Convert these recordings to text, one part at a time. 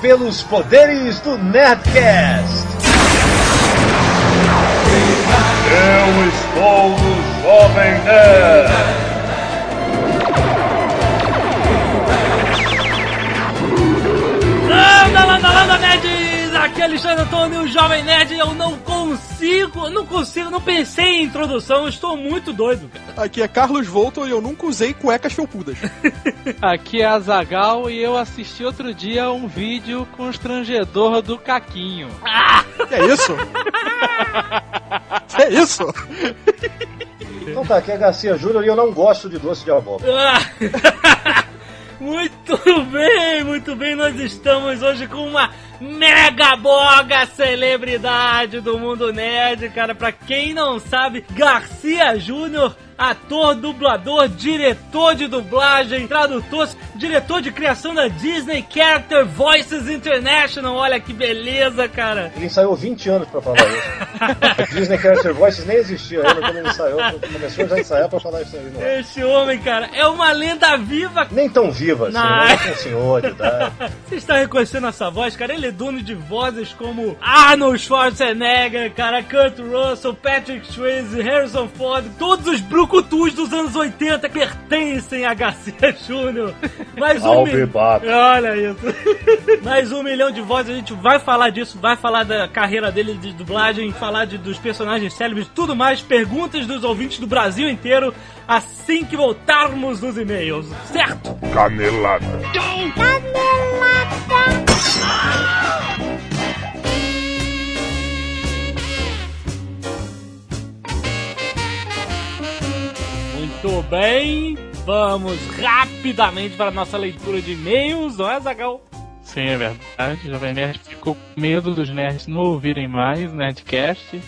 pelos poderes do Nerdcast. Eu estou no Jovem Nerd. Alexandre Antônio, o Jovem Nerd, eu não consigo, não consigo, não pensei em introdução, eu estou muito doido, cara. Aqui é Carlos Volton e eu nunca usei cuecas felpudas. Aqui é Azagal e eu assisti outro dia um vídeo constrangedor do Caquinho. Que é isso? que é isso? Então tá, aqui é Garcia Júnior e eu não gosto de doce de abóbora. Ah. Muito bem, muito bem, nós estamos hoje com uma mega boga celebridade do mundo nerd, cara. Pra quem não sabe, Garcia Júnior, ator, dublador, diretor de dublagem, tradutor, diretor de criação da Disney Character Voices International. Olha que beleza, cara. Ele ensaiou 20 anos pra falar isso. Disney Character Voices nem existia ainda quando ele ensaiou. Começou já a ensaiar pra falar isso aí. Não é? Este homem, cara, é uma lenda viva. Nem tão viva assim, Não. né? É um senhor de idade. Você está reconhecendo essa voz, cara? Ele é dono de vozes como Arnold Schwarzenegger, cara, Kurt Russell, Patrick Swayze, Harrison Ford, todos os brucutus dos anos 80 pertencem a Garcia Júnior. Mais um I'll mi- be back. Olha isso. Mais um milhão de vozes, a gente vai falar disso, vai falar da carreira dele de dublagem, falar de- dos personagens célebres, tudo mais, perguntas dos ouvintes do Brasil inteiro, assim que voltarmos nos e-mails, certo? Canelada. Muito bem, vamos rapidamente para a nossa leitura de e-mails, não é, Zagal? Sim, é verdade. O Jovem Nerd ficou com medo dos nerds não ouvirem mais Nerdcast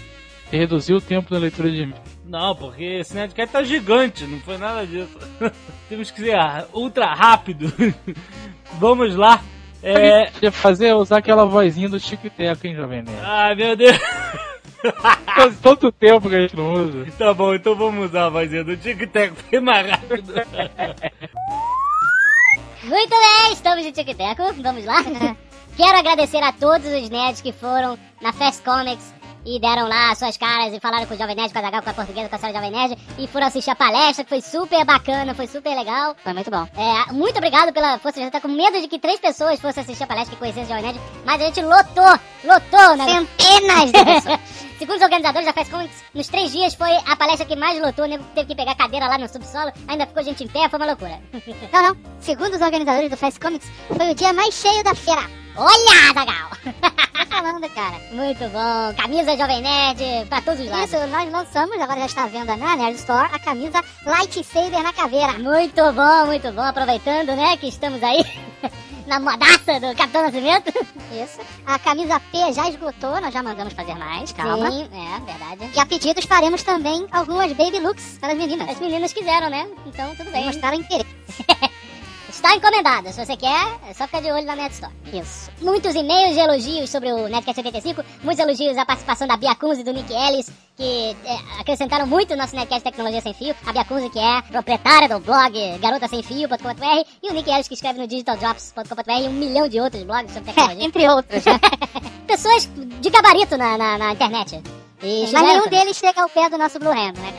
e reduziu o tempo da leitura de e-mail. Não, porque esse Nerdcast tá gigante, não foi nada disso. Temos que ser ultra rápido. vamos lá. É... Fazer usar aquela vozinha do Chico e Teco, hein, Jovem Nerd? Ai, meu Deus. Faz tanto tempo que a gente não usa. Tá bom, então vamos usar a vozinha do Tic Tac ir mais rápido. Muito bem, estamos de Tic Teco, vamos lá. Quero agradecer a todos os nerds que foram na Fast Comics e deram lá suas caras e falaram com o Jovem Nerd, com a Zagal, com a portuguesa, com a senhora Jovem Nerd e foram assistir a palestra, que foi super bacana, foi super legal. Foi muito bom. É, muito obrigado pela força, a gente tá com medo de que três pessoas fossem assistir a palestra que conhecessem o Jovem Nerd, mas a gente lotou, lotou, né? Centenas de pessoas. Segundo os organizadores da Fast Comics, nos três dias foi a palestra que mais lotou, o nego teve que pegar cadeira lá no subsolo, ainda ficou gente em pé, foi uma loucura. Não, não. Segundo os organizadores do Fast Comics, foi o dia mais cheio da feira. Olha, Zagal! Tô falando, cara. Muito bom. Camisa Jovem Nerd pra todos os lados. Isso, nós lançamos, agora já está à venda na Nerd Store, a camisa Lightsaber na caveira. Muito bom, muito bom. Aproveitando, né, que estamos aí na modaça do Capitão Nascimento. Isso. A camisa P já esgotou, nós já mandamos fazer mais, calma. Sim, é, verdade. E a pedidos faremos também algumas baby looks para as meninas. As meninas quiseram, né? Então tudo bem. Mostraram interesse. Está encomendada. Se você quer, é só ficar de olho na Net Store. Isso. Muitos e-mails de elogios sobre o Netcast 85, muitos elogios à participação da Bia Kunze e do Nick Ellis, que é, acrescentaram muito no nosso Netcast Tecnologia Sem Fio. A Bia Kunze, que é proprietária do blog garotasemfio.com.br e o Nick Ellis, que escreve no digitaldrops.com.br e um milhão de outros blogs sobre tecnologia. Entre outros. Pessoas de gabarito na, na, na internet. E Mas nenhum deles chega ao pé do nosso Blue Hand, né?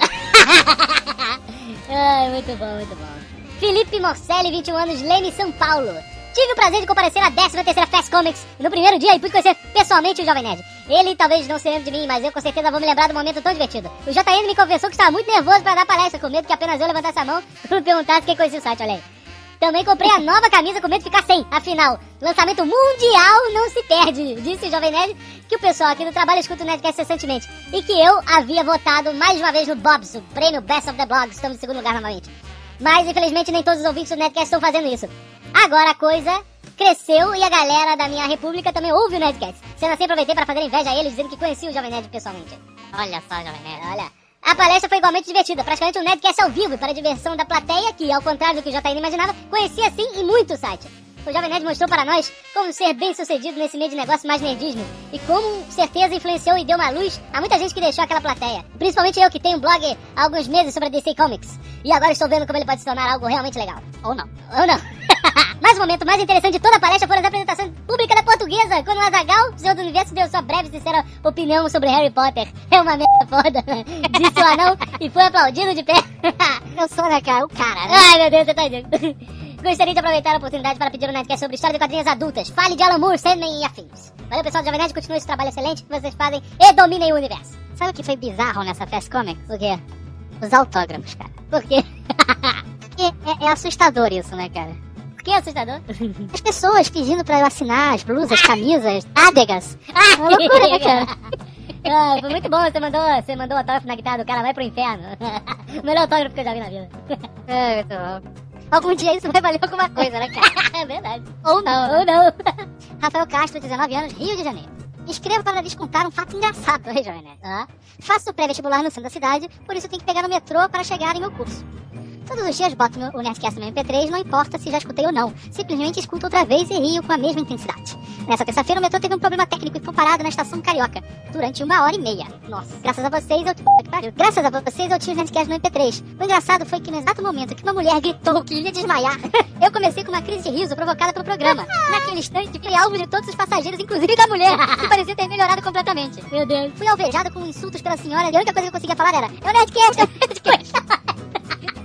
Ai, muito bom, muito bom. Felipe Morcelli, 21 anos, Leme, São Paulo. Tive o prazer de comparecer à 13ª Fast Comics no primeiro dia e pude conhecer pessoalmente o Jovem Nerd. Ele talvez não se lembre de mim, mas eu com certeza vou me lembrar do momento tão divertido. O JN me confessou que estava muito nervoso para dar palestra, com medo que apenas eu levantasse a mão e perguntasse quem conhecia o site, olha aí. Também comprei a nova camisa com medo de ficar sem. Afinal, lançamento mundial não se perde. Disse o Jovem Nerd que o pessoal aqui do trabalho escuta o Nerdcast recentemente. E que eu havia votado mais uma vez no Bobs, o prêmio Best of the Blogs. Estamos em segundo lugar novamente. Mas infelizmente nem todos os ouvintes do Nerdcast estão fazendo isso. Agora a coisa cresceu e a galera da minha república também ouve o Nerdcast. Sendo assim, aproveitei para fazer inveja a eles, dizendo que conhecia o Jovem Nerd pessoalmente. Olha só, Jovem Nerd, olha. A palestra foi igualmente divertida, praticamente um Nerdcast ao vivo e para a diversão da plateia, que, ao contrário do que o JN imaginava, conhecia sim e muito o site. O Jovem Nerd mostrou para nós como ser bem sucedido nesse meio de negócio mais nerdismo e como certeza influenciou e deu uma luz a muita gente que deixou aquela plateia. Principalmente eu que tenho um blog há alguns meses sobre a DC Comics. E agora estou vendo como ele pode se tornar algo realmente legal. Ou não. Ou não. Mas o momento mais interessante de toda a palestra foram as apresentações públicas da quando o Azagal, Senhor do Universo, deu sua breve e sincera opinião sobre Harry Potter. É uma merda foda. Disse o anão e foi aplaudido de pé. Eu sou, né, cara? O cara, né? Ai, meu Deus, você tá dizendo. Gostaria de aproveitar a oportunidade para pedir um Nerdcast sobre história de quadrinhos adultas. Fale de Alan Moore, Sandman e afins. Valeu, pessoal do Jovem Nerd. Continue esse trabalho excelente que vocês fazem e dominem o universo. Sabe o que foi bizarro nessa Fast Comics? Por quê? Os autógrafos, cara. Por quê? Porque é, é assustador isso, né, cara? Por que é assustador? As pessoas pedindo pra eu assinar as blusas, camisas, nádegas. Ah, Uma loucura, né, cara? Ah, foi muito bom, você mandou, você mandou o autógrafo na guitarra do cara, vai pro inferno. o melhor autógrafo que eu já vi na vida. É, muito bom. Algum dia isso vai valer alguma coisa, né, cara? é verdade. Ou não. Ou não. Rafael Castro, 19 anos, Rio de Janeiro. Escrevo para lhes contar um fato engraçado, aí, Jovem Nerd. Ah, Faço pré-vestibular no centro da cidade, por isso tenho que pegar o metrô para chegar em meu curso. Todos os dias boto o Nerdcast no MP3, não importa se já escutei ou não. Simplesmente escuto outra vez e rio com a mesma intensidade. Nessa terça-feira, o metrô teve um problema técnico e ficou parado na estação Carioca durante uma hora e meia. Nossa, graças a vocês eu... Graças a vocês eu tinha o Nerdcast no MP3. O engraçado foi que no exato momento que uma mulher gritou que ia desmaiar, eu comecei com uma crise de riso provocada pelo programa. Naquele instante, fui alvo de todos os passageiros, inclusive da mulher, que parecia ter melhorado completamente. meu Deus. Fui alvejado com insultos pela senhora e a única coisa que eu conseguia falar era É o Nerdcast, é o Nerdcast.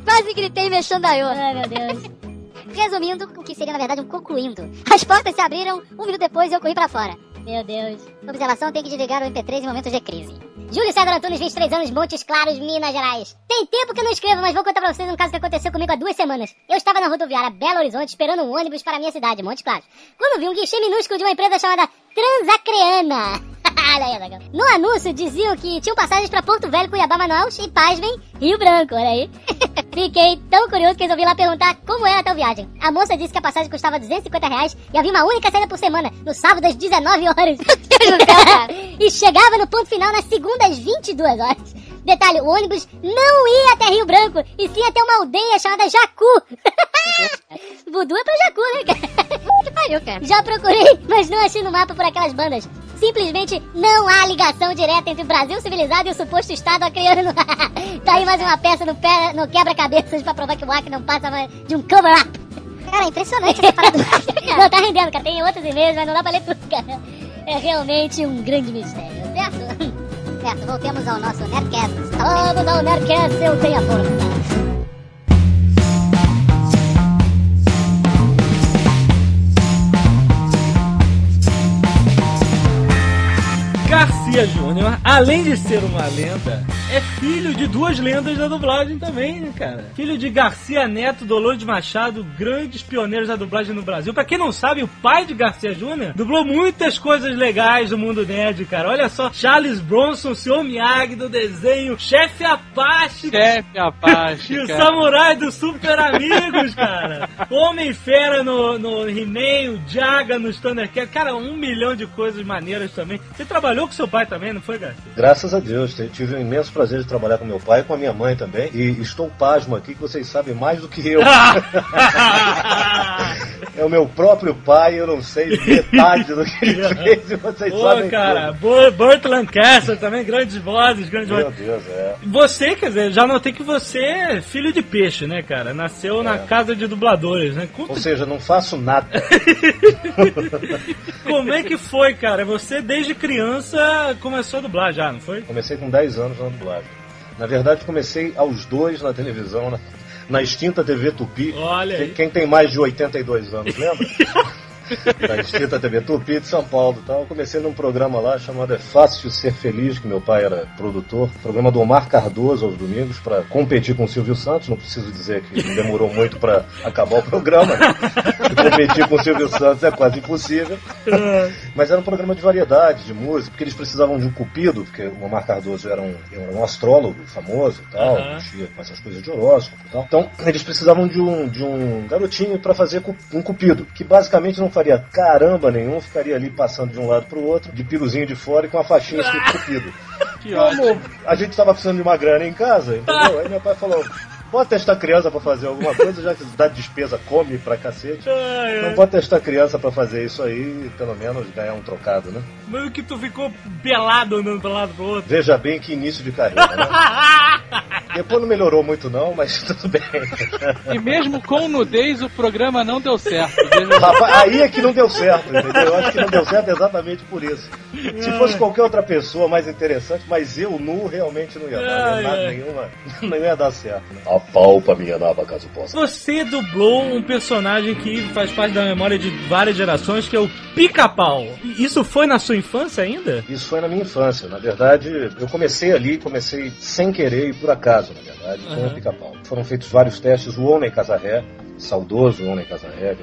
Quase gritei mexendo a eu. Ai, meu Deus. Resumindo, o que seria na verdade um concluindo. As portas se abriram, um minuto depois eu corri pra fora. Meu Deus. Observação, tem que desligar o MP3 em momentos de crise. Júlio César Antunes, 23 anos, Montes Claros, Minas Gerais. Tem tempo que eu não escrevo, mas vou contar pra vocês um caso que aconteceu comigo há duas semanas. Eu estava na rodoviária Belo Horizonte esperando um ônibus para a minha cidade, Montes Claros. Quando vi um guichê minúsculo de uma empresa chamada Transacreana. Olha aí, Zagão. No anúncio diziam que tinham passagens para Porto Velho, Cuiabá, Manaus e Pasmem, Rio Branco, olha aí. Fiquei tão curioso que resolvi lá perguntar como era a tal viagem. A moça disse que a passagem custava 250 reais e havia uma única saída por semana, no sábado às 19 horas. e chegava no ponto final na segunda às 22 horas. Detalhe, o ônibus não ia até Rio Branco, e sim até uma aldeia chamada Jacu. Voodoo é pra Jacu, né, cara? Que pariu, cara. Já procurei, mas não achei no mapa por aquelas bandas. Simplesmente não há ligação direta entre o Brasil civilizado e o suposto Estado acreano. tá aí mais uma peça no, pé- no quebra-cabeças pra provar que o Acre não passa de um cover-up. Cara, é impressionante essa parada. Não, tá rendendo, cara. Tem outros e-mails, mas não dá pra ler tudo, cara. É realmente um grande mistério, certo? voltemos ao nosso Nerdcast. Vamos ao Nerdcast, eu tenho a força. Garcia Júnior, além de ser uma lenda, é filho de duas lendas da dublagem também, né, cara? Filho de Garcia Neto, Dolores Machado, grandes pioneiros da dublagem no Brasil. Pra quem não sabe, o pai de Garcia Júnior dublou muitas coisas legais do mundo nerd, cara. Olha só, Charles Bronson, o Sr. Miyagi do desenho, Chefe Apache, Chefe Apache, e o. Samurai dos Super Amigos, cara. Homem-Fera no, no He-Man, o Jaga nos Thundercats. Cara, um milhão de coisas maneiras também. Você trabalhou com seu pai também, não foi, Garcia? Graças a Deus, eu tive o imenso prazer de trabalhar com meu pai e com a minha mãe também. E estou pasmo aqui que vocês sabem mais do que eu. é o meu próprio pai, eu não sei metade do que ele fez e vocês Pô, sabem cara, Bo- Burt Lancaster também, grandes vozes, grandes tudo. Meu vozes. Deus, é. Você, quer dizer, já notei que você é filho de peixe, né, cara? Nasceu na casa de dubladores, né? Conta Ou seja, não faço nada. como é que foi, cara? Você, desde criança, começou a dublar já, não foi? Comecei com 10 anos na dublagem. Na verdade, comecei aos dois na televisão, na, na extinta TV Tupi. Olha Quem, aí. quem tem mais de 82 anos, lembra? na extinta TV Tupi de São Paulo tal. Eu comecei num programa lá chamado É Fácil Ser Feliz, que meu pai era produtor. Programa do Omar Cardoso aos domingos para competir com o Silvio Santos. Não preciso dizer que demorou muito para acabar o programa. né? competir com o Silvio Santos é quase impossível. Mas era um programa de variedade, de música, porque eles precisavam de um cupido, porque o Omar Cardoso era um, era um astrólogo famoso e tal, mexia com essas coisas de horóscopo e tal. Então, eles precisavam de um, de um garotinho para fazer um cupido, que basicamente não faria caramba nenhum, ficaria ali passando de um lado pro outro, de piruzinho de fora e com a faixinha escrito cupido. Que ótimo. Como a gente tava precisando de uma grana em casa, entendeu? Aí meu pai falou. Bota testar criança pra fazer alguma coisa, já que dá despesa, come pra cacete. Ai, Então bota testar criança pra fazer isso aí e pelo menos ganhar um trocado, né? Mas que tu ficou pelado andando pra um lado pro outro. Veja bem que início de carreira, né? Depois não melhorou muito não, mas tudo bem. E mesmo com nudez, o programa não deu certo. Rapaz, aí é que não deu certo, entendeu? Eu acho que não deu certo exatamente por isso. Se fosse qualquer outra pessoa mais interessante, mas eu nu realmente não ia dar. Ai, nada ai. nenhuma, não ia dar certo. Né? Apalpa minha naba caso possa. Você dublou um personagem que faz parte da memória de várias gerações, que é o Pica-Pau. Isso foi na sua infância ainda? Isso foi na minha infância. Na verdade, eu comecei ali, comecei sem querer e por acaso, na verdade, com Aham. o pica-pau. Foram feitos vários testes. O Homem Casarré, saudoso Homem Casarré,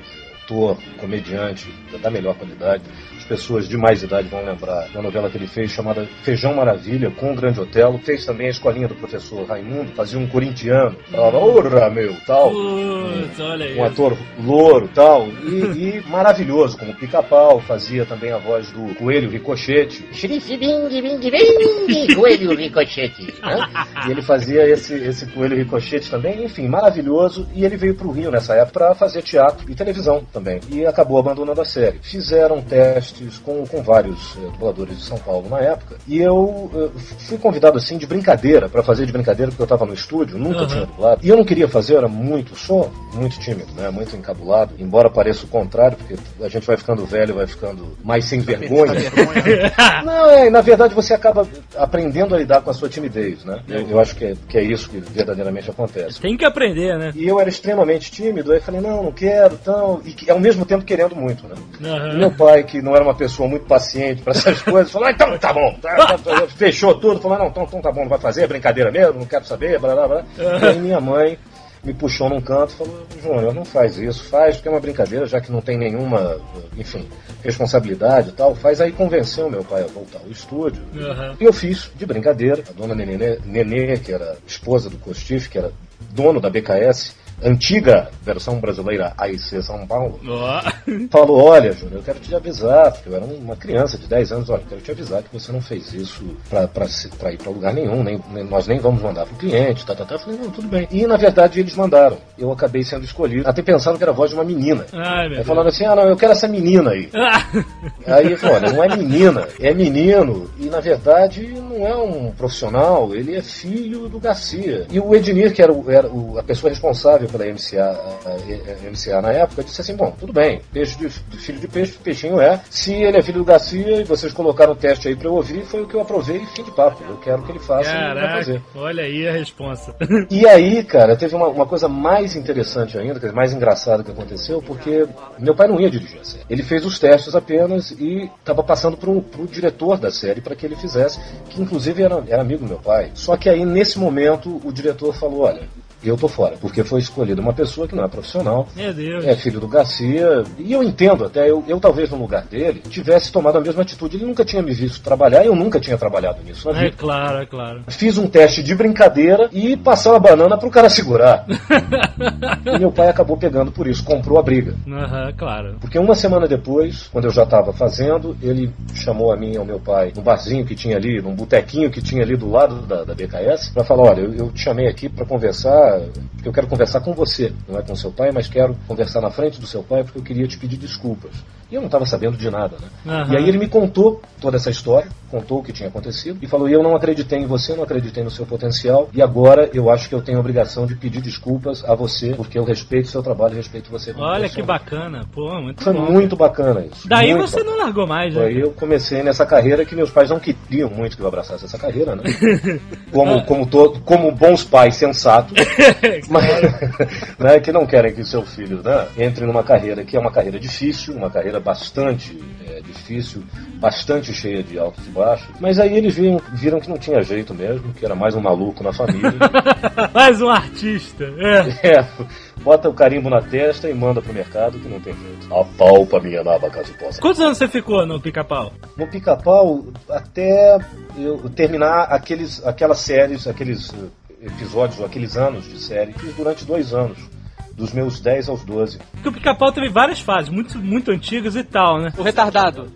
ator, comediante da melhor qualidade. As pessoas de mais idade vão lembrar da novela que ele fez chamada Feijão Maravilha, com o Grande Otelo. Fez também a escolinha do professor Raimundo, fazia um corintiano. Falava, ora meu, tal. Putz, aí. Um ator louro tal, e, e maravilhoso, como pica-pau, fazia também a voz do Coelho Ricochete. Xerife bing, bing, bing, coelho ricochete. né? E ele fazia esse, esse Coelho Ricochete também, enfim, maravilhoso. E ele veio pro Rio nessa época para fazer teatro e televisão também. E acabou abandonando a série. Fizeram testes com, com vários eh, dubladores de São Paulo na época. E eu eh, fui convidado assim de brincadeira, para fazer de brincadeira, porque eu tava no estúdio, nunca Aham. tinha dublado. E eu não queria fazer, eu era muito, sou muito tímido, né? Muito encabulado. Embora pareça o contrário, porque a gente vai ficando velho, vai ficando mais sem vergonha. Não, é, na verdade você acaba aprendendo a lidar com a sua timidez, né? Eu, eu acho que é, que é isso que verdadeiramente acontece. Tem que aprender, né? E eu era extremamente tímido, aí falei, não, não quero, tão. E ao mesmo tempo querendo muito, né? E meu pai, que não era uma pessoa muito paciente para essas coisas, falou, ah, então tá bom. tá, tá, tá, fechou tudo, falou, não, então, então tá bom, não vai fazer, é brincadeira mesmo, não quero saber, blá blá blá. E aí minha mãe me puxou num canto e falou, Júnior, não faz isso, faz porque é uma brincadeira, já que não tem nenhuma, enfim, responsabilidade e tal, faz aí convenceu meu pai a voltar ao estúdio. Aham. E eu fiz, de brincadeira, a dona Nenê, Nenê, que era esposa do Costife, que era dono da BKS, antiga versão brasileira AIC São Paulo, Ó. falou, olha, Júnior, eu quero te avisar, porque eu era uma criança de 10 anos, olha, eu quero te avisar que você não fez isso pra ir pra lugar nenhum, nem, nem- nós nem vamos mandar pro cliente, tá, tá, tá. Eu falei, não, tudo bem. E, na verdade, eles mandaram. Eu acabei sendo escolhido, até pensando que era a voz de uma menina. Ai, Aí assim, ah, não, eu quero essa menina aí. Ah, Aí ele falou, olha, não é menina, é menino. E na verdade não é um profissional, ele é filho do Garcia. E o Ednir, que era, o- era o- a pessoa responsável pela MCA, a MCA na época, disse assim, bom, tudo bem, peixe de, filho de peixe, peixinho é. Se ele é filho do Garcia e vocês colocaram o teste aí pra eu ouvir, foi o que eu aprovei e fim de papo. Eu quero que ele faça. Caraca, olha aí a responsa. E aí, cara, teve uma, uma coisa mais interessante ainda, dizer, mais engraçada que aconteceu, porque meu pai não ia dirigir a série. Ele fez os testes apenas e estava passando pro, pro diretor da série para que ele fizesse, que inclusive era, era amigo do meu pai. Só que aí, nesse momento, o diretor falou: olha. Eu tô fora, porque foi escolhida uma pessoa que não é profissional, é filho do Garcia, e eu entendo até, eu, eu talvez no lugar dele tivesse tomado a mesma atitude. Ele nunca tinha me visto trabalhar, eu nunca tinha trabalhado nisso na É vida. claro, é claro. Fiz um teste de brincadeira e passar uma banana pro cara segurar. e meu pai acabou pegando por isso, comprou a briga. Aham, claro. Porque uma semana depois, quando eu já estava fazendo, ele chamou a mim e ao meu pai num barzinho que tinha ali, num botequinho que tinha ali do lado da, da BKS, para falar: olha, eu, eu te chamei aqui para conversar, porque eu quero conversar com você, não é com seu pai, mas quero conversar na frente do seu pai porque eu queria te pedir desculpas. E eu não estava sabendo de nada, né? Aham. E aí ele me contou toda essa história, contou o que tinha acontecido e falou: e eu não acreditei em você, não acreditei no seu potencial e agora eu acho que eu tenho a obrigação de pedir desculpas a você porque eu respeito o seu trabalho, respeito você. Olha que profissional." bacana. Pô, muito Foi bom. muito bacana isso. Daí muito você bacana. não largou mais, né? Aí eu comecei nessa carreira que meus pais não queriam muito que eu abraçasse essa carreira, né? Como, como, todo, como bons pais sensatos, mas né, que não querem que o seu filho né, entre numa carreira que é uma carreira difícil, uma carreira bastante é, difícil, bastante cheia de altos e baixos. Mas aí eles viram, viram que não tinha jeito mesmo, que era mais um maluco na família. Mais um artista. É. É, bota o carimbo na testa e manda pro mercado que não tem jeito. Apalpa minha naba caso possa. Quantos anos você ficou no pica-pau? No pica-pau, até eu terminar aqueles, aquelas séries, aqueles eh, episódios, aqueles anos de série, fiz durante dois anos, dos meus 10 aos 12. Porque o pica-pau teve várias fases, muito, muito antigas e tal, né? O retardado.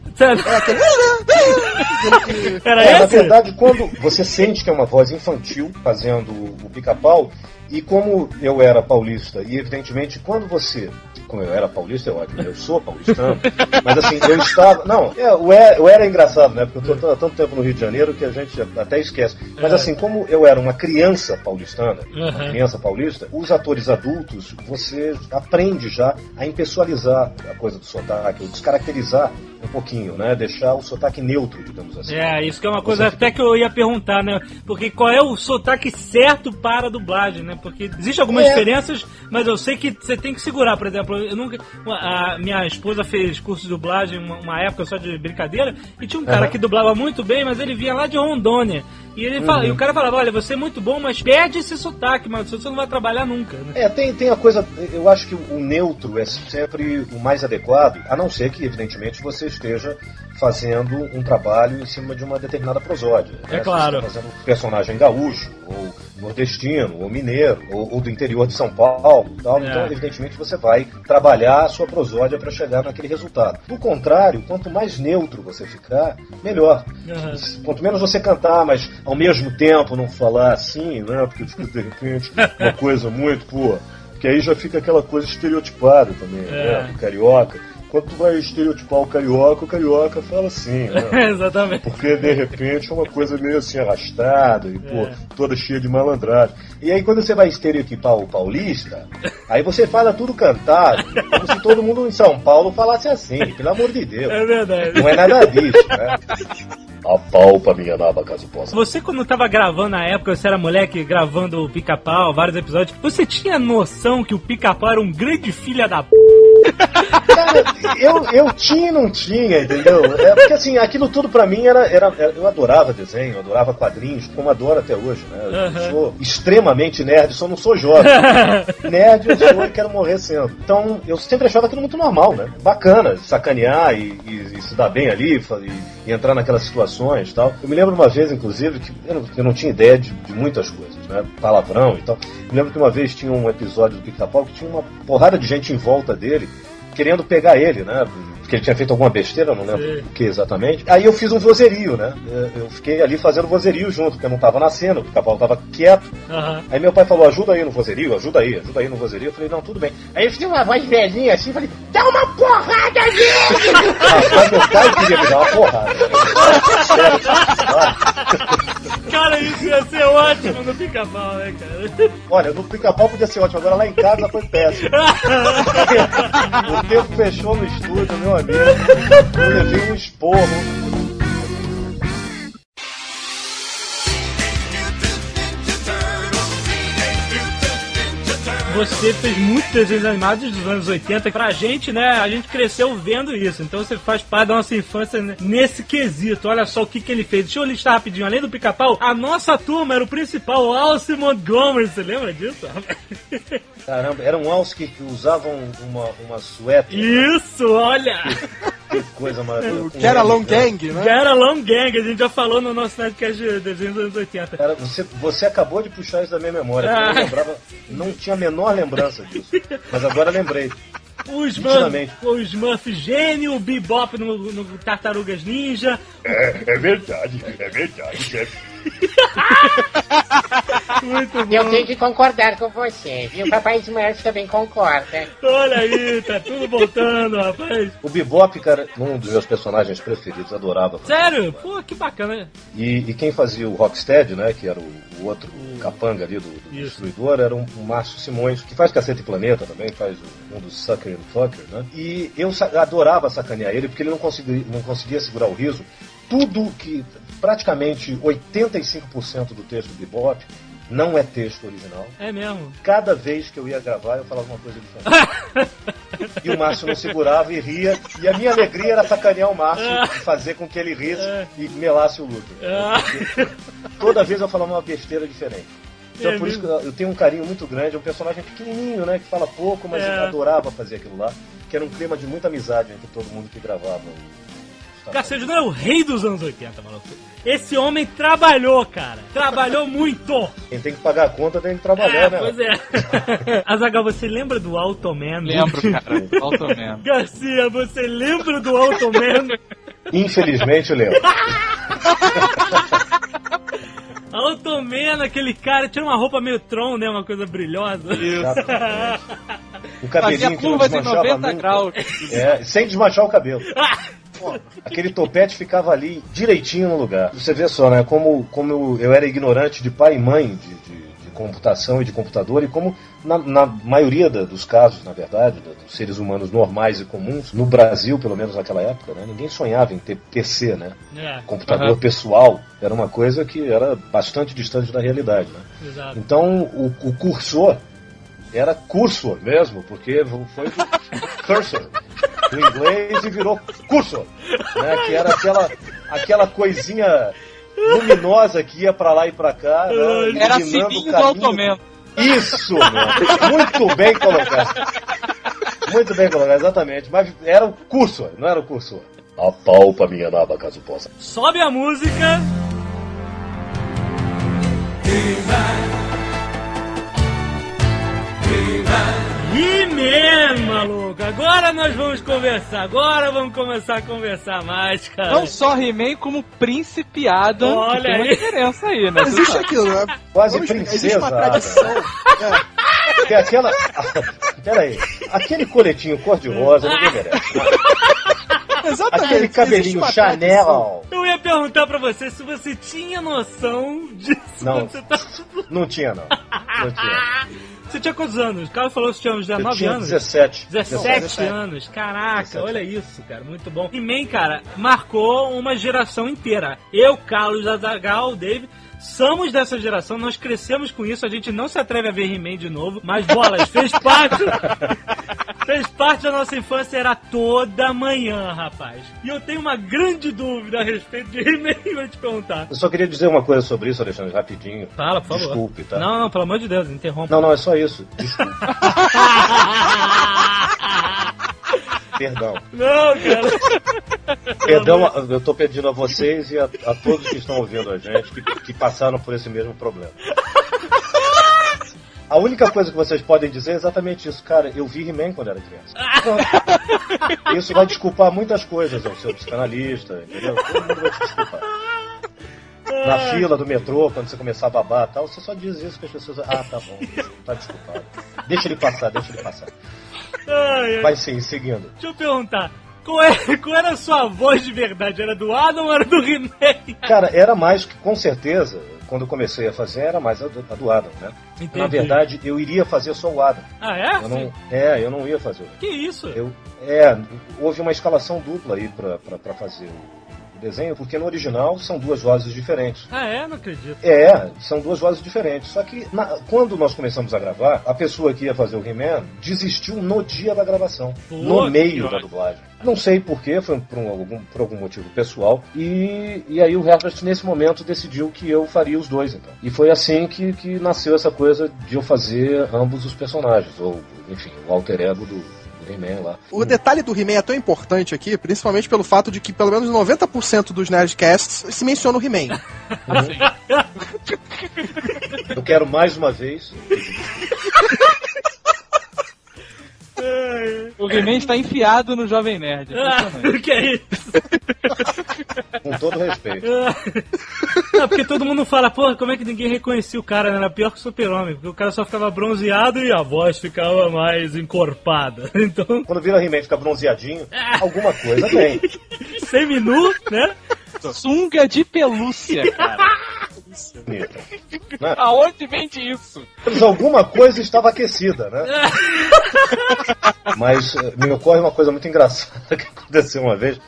Era É, na esse? verdade, quando você sente que é uma voz infantil fazendo o pica-pau, e como eu era paulista, e evidentemente quando você como eu era paulista, é ótimo, eu sou paulistano. Mas assim, eu estava. Não, é, o, era, o era é engraçado, né? Porque eu tô há tanto tempo no Rio de Janeiro que a gente até esquece. Mas É. assim, como eu era uma criança paulistana, uma criança paulista, os atores adultos, você aprende já a impessoalizar a coisa do sotaque, ou descaracterizar um pouquinho, né? Deixar o sotaque neutro, digamos assim. É, isso que é uma coisa Você até que eu ia perguntar, né? Porque qual é o sotaque certo para a dublagem, né? Porque existem algumas É. diferenças, mas eu sei que você tem que segurar, por exemplo, eu nunca. A minha esposa fez curso de dublagem uma, uma época só de brincadeira, e tinha um cara Aham. que dublava muito bem, mas ele vinha lá de Rondônia. E ele fala, Uhum. e o cara falava, olha, você é muito bom, mas perde esse sotaque, mas você não vai trabalhar nunca, né? É, tem, tem a coisa. Eu acho que o neutro é sempre o mais adequado, a não ser que, evidentemente, você esteja fazendo um trabalho em cima de uma determinada prosódia. É né? claro. Está fazendo um personagem gaúcho, ou nordestino, ou mineiro, ou, ou do interior de São Paulo tal. É. Então, evidentemente, você vai trabalhar a sua prosódia para chegar naquele resultado. Do contrário, quanto mais neutro você ficar, melhor. Aham. Quanto menos você cantar, mas ao mesmo tempo não falar assim, né? Porque fica de repente uma coisa muito, pô. Que aí já fica aquela coisa estereotipada também, É. né? O carioca. Quando tu vai estereotipar o carioca, o carioca fala assim, né? Exatamente. Porque de repente é uma coisa meio assim arrastada e, pô, É. toda cheia de malandragem. E aí quando você vai estereotipar o paulista, aí você fala tudo cantado, como se todo mundo em São Paulo falasse assim, pelo amor de Deus. É verdade. Não é nada disso, né? Apalpa minha naba caso possa. Você, quando tava gravando na época, você era moleque gravando o pica-pau, vários episódios, você tinha noção que o pica-pau era um grande filho da p. Cara, eu, eu tinha e não tinha, entendeu? É porque assim, aquilo tudo pra mim era, era, Eu adorava desenho, eu adorava quadrinhos, como adoro até hoje, né? Eu Aham. sou extremamente nerd, só não sou jovem. nerd eu sou e quero morrer sendo. Então eu sempre achava aquilo muito normal, né? Bacana, sacanear e, e- e se dar bem ali e, e entrar naquelas situações e tal. Eu me lembro uma vez, inclusive, que eu não, eu não tinha ideia de, de muitas coisas, né? Palavrão e tal. Me lembro que uma vez tinha um episódio do Pica-Pau que tinha uma porrada de gente em volta dele querendo pegar ele, né? Porque ele tinha feito alguma besteira, não lembro Sim. o que exatamente. Aí eu fiz um vozerio, né? Eu- fiquei ali fazendo vozerio junto, porque eu não tava na cena, o pica-pau tava quieto. Aham. Aí meu pai falou, ajuda aí no vozerio, ajuda aí, ajuda aí no vozerio. Eu falei, não, tudo bem. Aí eu fiz uma voz velhinha assim, falei, dá uma porrada nele! Rapaz, meu pai queria me dar uma porrada. Sério, Cara, isso ia ser ótimo no pica-pau, né, cara? Olha, no pica-pau podia ser ótimo, agora lá em casa foi péssimo. o tempo fechou no estúdio, meu amigo. Eu levei um esporro. Você fez muitos desenhos animados dos anos 80. Pra gente, né, a gente cresceu vendo isso. Então você faz parte da nossa infância né, nesse quesito. Olha só o que, que ele fez. Deixa eu listar rapidinho. Além do pica-pau, a nossa turma era o principal, o Alce Montgomery. Você lembra disso? Caramba, era um alce que usavam uma, uma suéter. Isso, olha! Que coisa maravilhosa. Que era Long Gang, né? Era Long Gang, a gente já falou no nosso Nerdcast de desenhos dos anos 80. Cara, você, você acabou de puxar isso da minha memória. Eu Ah. não lembrava, não tinha a menor lembrança disso. Mas agora lembrei. O Smurf, o Smurf gênio, o Bebop no, no Tartarugas Ninja. É, verdade, é verdade, chefe. Muito Eu bom. tenho que concordar com você, viu? Papai Smurf também concorda. Olha aí, tá tudo voltando, rapaz. O Bebop, cara, um dos meus personagens preferidos, adorava. Sério? Pô, que bacana. E, e quem fazia o Rocksteady, né, que era o, o outro capanga ali do, do destruidor, era um, um Márcio Simões, que faz Cacete e Planeta também, faz o- um dos Sucker and Fucker, né? E eu adorava sacanear ele, porque ele não conseguia, não conseguia segurar o riso. Tudo que, praticamente 85% do texto do Bebop não é texto original. É mesmo. Cada vez que eu ia gravar, eu falava uma coisa diferente. E o Márcio não segurava e ria. E a minha alegria era sacanear o Márcio e fazer com que ele risse e melasse o Luthor. Ah. Toda vez eu falava uma besteira diferente. Então É por isso que eu tenho um carinho muito grande. É um personagem pequenininho, né? Que fala pouco, mas É. eu adorava fazer aquilo lá. Que era um clima de muita amizade entre todo mundo que gravava. O- Cacete não é o rei dos anos 80, maluco. Esse homem trabalhou, cara. Trabalhou muito. Quem tem que pagar a conta tem que trabalhar, É, né? pois é. Azagal, você lembra do Automan? Lembro, cara. Automan. Garcia, você lembra do Automan? Infelizmente, eu lembro. Automan, aquele cara, tinha uma roupa meio Tron, né? Uma coisa brilhosa. Um Fazia cabelinho que não curvas em desmanchava 90 nunca. graus. É, sem desmanchar o cabelo. Aquele topete ficava ali direitinho no lugar. Você vê só, né? Como, como eu, era ignorante de pai e mãe de, de- de computação e de computador, e como na, na maioria da- dos casos, na verdade, da- dos seres humanos normais e comuns, no Brasil, pelo menos naquela época, né? Ninguém sonhava em ter PC, né? É, Computador Aham. pessoal era uma coisa que era bastante distante da realidade, né? exato. Então o, o cursor era cursor mesmo, porque foi cursor do inglês e virou cursor, né? Que era aquela aquela coisinha luminosa que ia pra lá e pra cá, né? Era sininho do automento. Isso, meu. muito bem colocado. Muito bem colocado, exatamente. Mas era o cursor, não era o cursor. Apalpa minha naba caso possa. Sobe a música. He-Man, maluco. Agora nós vamos conversar. Agora vamos começar a conversar mais, cara. Não só He-Man, como Príncipe Adam. Olha tem uma aí. diferença aí, né? Existe aquilo, né? Quase Vamos princesa. Existe uma tradição. É. Tem aquela. Pera aí. Aquele coletinho cor-de-rosa ninguém merece. Exatamente. Aquele cabelinho uma. Chanel. Eu ia perguntar pra você se você tinha noção disso. Não. tá... Não tinha, não. Não tinha. Você tinha quantos anos? O cara falou que você tinha uns Eu 19 tinha anos. 17. 17 17. anos, caraca, 17. olha isso, cara, muito bom. He-Man, cara, marcou uma geração inteira. Eu, Carlos Azagal, o Dave, somos dessa geração, nós crescemos com isso, a gente não se atreve a ver He-Man de novo, mas bolas, fez parte. Fez parte da nossa infância, era toda manhã, rapaz. E eu tenho uma grande dúvida a respeito de He-Man, vou te perguntar. Eu só queria dizer uma coisa sobre isso, Alexandre, rapidinho. Fala, por favor. Desculpe, tá? Não, não, pelo amor de Deus, interrompa. Não, não, é só isso. Desculpe. Perdão. não, cara. Perdão, eu tô pedindo a vocês e a, a todos que estão ouvindo a gente que, que passaram por esse mesmo problema. A única coisa que vocês podem dizer é exatamente isso, cara. Eu vi He-Man quando era criança. Pronto. Isso vai desculpar muitas coisas ao seu psicanalista, entendeu? Todo mundo vai te desculpar. Na fila do metrô, quando você começar a babar e tal, você só diz isso que as pessoas. Ah, tá bom, tá desculpado. Deixa ele passar, deixa ele passar. Ai, ai. Vai sim, seguindo. Deixa eu perguntar. Qual, é, qual era a sua voz de verdade? Era do Adam ou era do He-Man? Cara, era mais que, com certeza, quando eu comecei a fazer, era mais a do, a do Adam, né? Entendi. Na verdade, eu iria fazer só o Adam. Ah, é? Eu não, é, eu não ia fazer. o- Que isso? Eu, é, houve uma escalação dupla aí pra fazer o o desenho, porque no original são duas vozes diferentes. Ah, é? Não acredito. É, são duas vozes diferentes. Só que na- quando nós começamos a gravar, a pessoa que ia fazer o He-Man desistiu no dia da gravação, Pô, no meio da dublagem. Não sei porquê, foi por, um- algum, por algum motivo pessoal. E, e aí o Herbert, nesse momento, decidiu que eu faria os dois, então. E foi assim que, que nasceu essa coisa de eu fazer ambos os personagens, ou, enfim, o alter ego do He-Man lá. O detalhe do He-Man é tão importante aqui, principalmente pelo fato de que pelo menos 90% dos Nerdcasts se menciona o He-Man. Eu quero mais uma vez O He-Man está enfiado no Jovem Nerd. Ah, que é isso? com todo respeito. Não, porque todo mundo fala, porra, como é que ninguém reconhecia o cara? né? Era pior que o super-homem, porque o cara só ficava bronzeado e a voz ficava mais encorpada. Então, Quando vira He-Man fica bronzeadinho, alguma coisa tem. semi-nu, né? Sunga de pelúcia, cara. Né? Aonde vende isso? Mas alguma coisa estava aquecida, né? Mas eh, me ocorre uma coisa muito engraçada que aconteceu uma vez.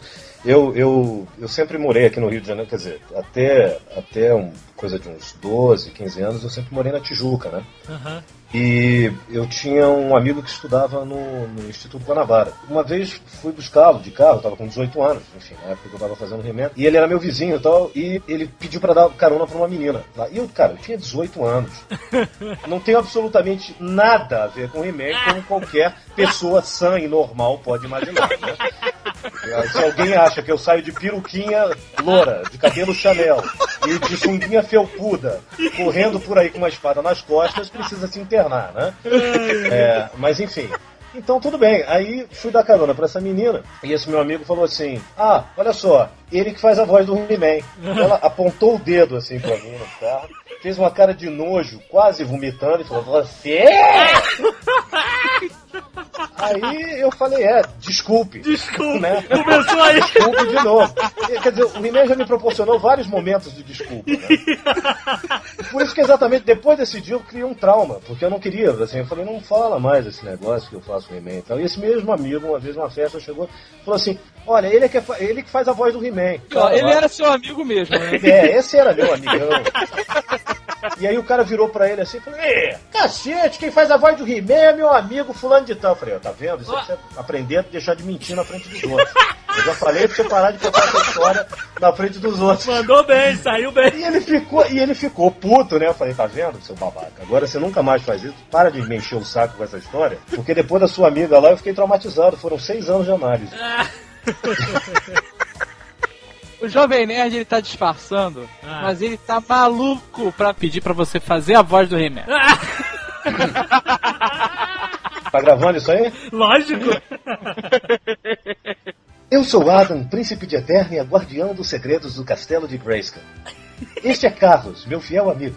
Eu, eu, eu sempre morei aqui no Rio de Janeiro, quer dizer, até, até um, coisa de uns 12, 15 anos, eu sempre morei na Tijuca, né? Aham. E eu tinha um amigo que estudava no, no Instituto Guanabara. Uma vez fui buscá-lo de carro, estava com 18 anos, enfim, na época que eu estava fazendo remendo. E ele era meu vizinho e tal, e ele pediu para dar carona para uma menina. lá. E eu, cara, eu tinha 18 anos. Não tenho absolutamente nada a ver com He-Man, como qualquer pessoa sã e normal pode imaginar. Né? Se alguém acha que eu saio de peruquinha loura, de cabelo Chanel e de sunguinha felpuda, correndo por aí com uma espada nas costas, precisa se internar, né? É, mas enfim. Então tudo bem. Aí fui dar carona pra essa menina e esse meu amigo falou assim: Ah, olha só, ele que faz a voz do He-Man. Ela apontou o dedo assim pra mim no carro, fez uma cara de nojo, quase vomitando, e falou: Você? Aí eu falei, é, desculpe. Desculpa. Né? Começou aí. Desculpe de novo. Quer dizer, o He-Man já me proporcionou vários momentos de desculpa. Né? Por isso que exatamente depois desse dia eu criei um trauma, porque eu não queria, assim, eu falei, não fala mais esse negócio que eu faço He-Man e tal. E esse mesmo amigo, uma vez numa festa, chegou e falou assim, olha, ele é que, fa- ele que faz a voz do He-Man. Ele era seu amigo mesmo, né? É, esse era meu amigão. E aí o cara virou pra ele assim e falou: Ê, cacete, quem faz a voz do He-Man é meu amigo fulano de tal. Eu falei, ó, tá vendo? Isso é aprender a deixar de mentir na frente dos outros. Eu já falei pra você parar de contar essa história na frente dos outros. Mandou bem, saiu bem. E ele ficou, e ele ficou puto, né? Eu falei, tá vendo, seu babaca? Agora você nunca mais faz isso, para de me encher o saco com essa história, porque depois da sua amiga lá eu fiquei traumatizado. Foram seis anos de análise. O Jovem Nerd ele tá disfarçando, Ah. mas ele tá maluco pra pedir pra você fazer a voz do He-Man. Tá gravando isso aí? Lógico. Eu sou Adam, príncipe de Eternia, guardião dos segredos do castelo de Grayskull. Este é Carlos, meu fiel amigo.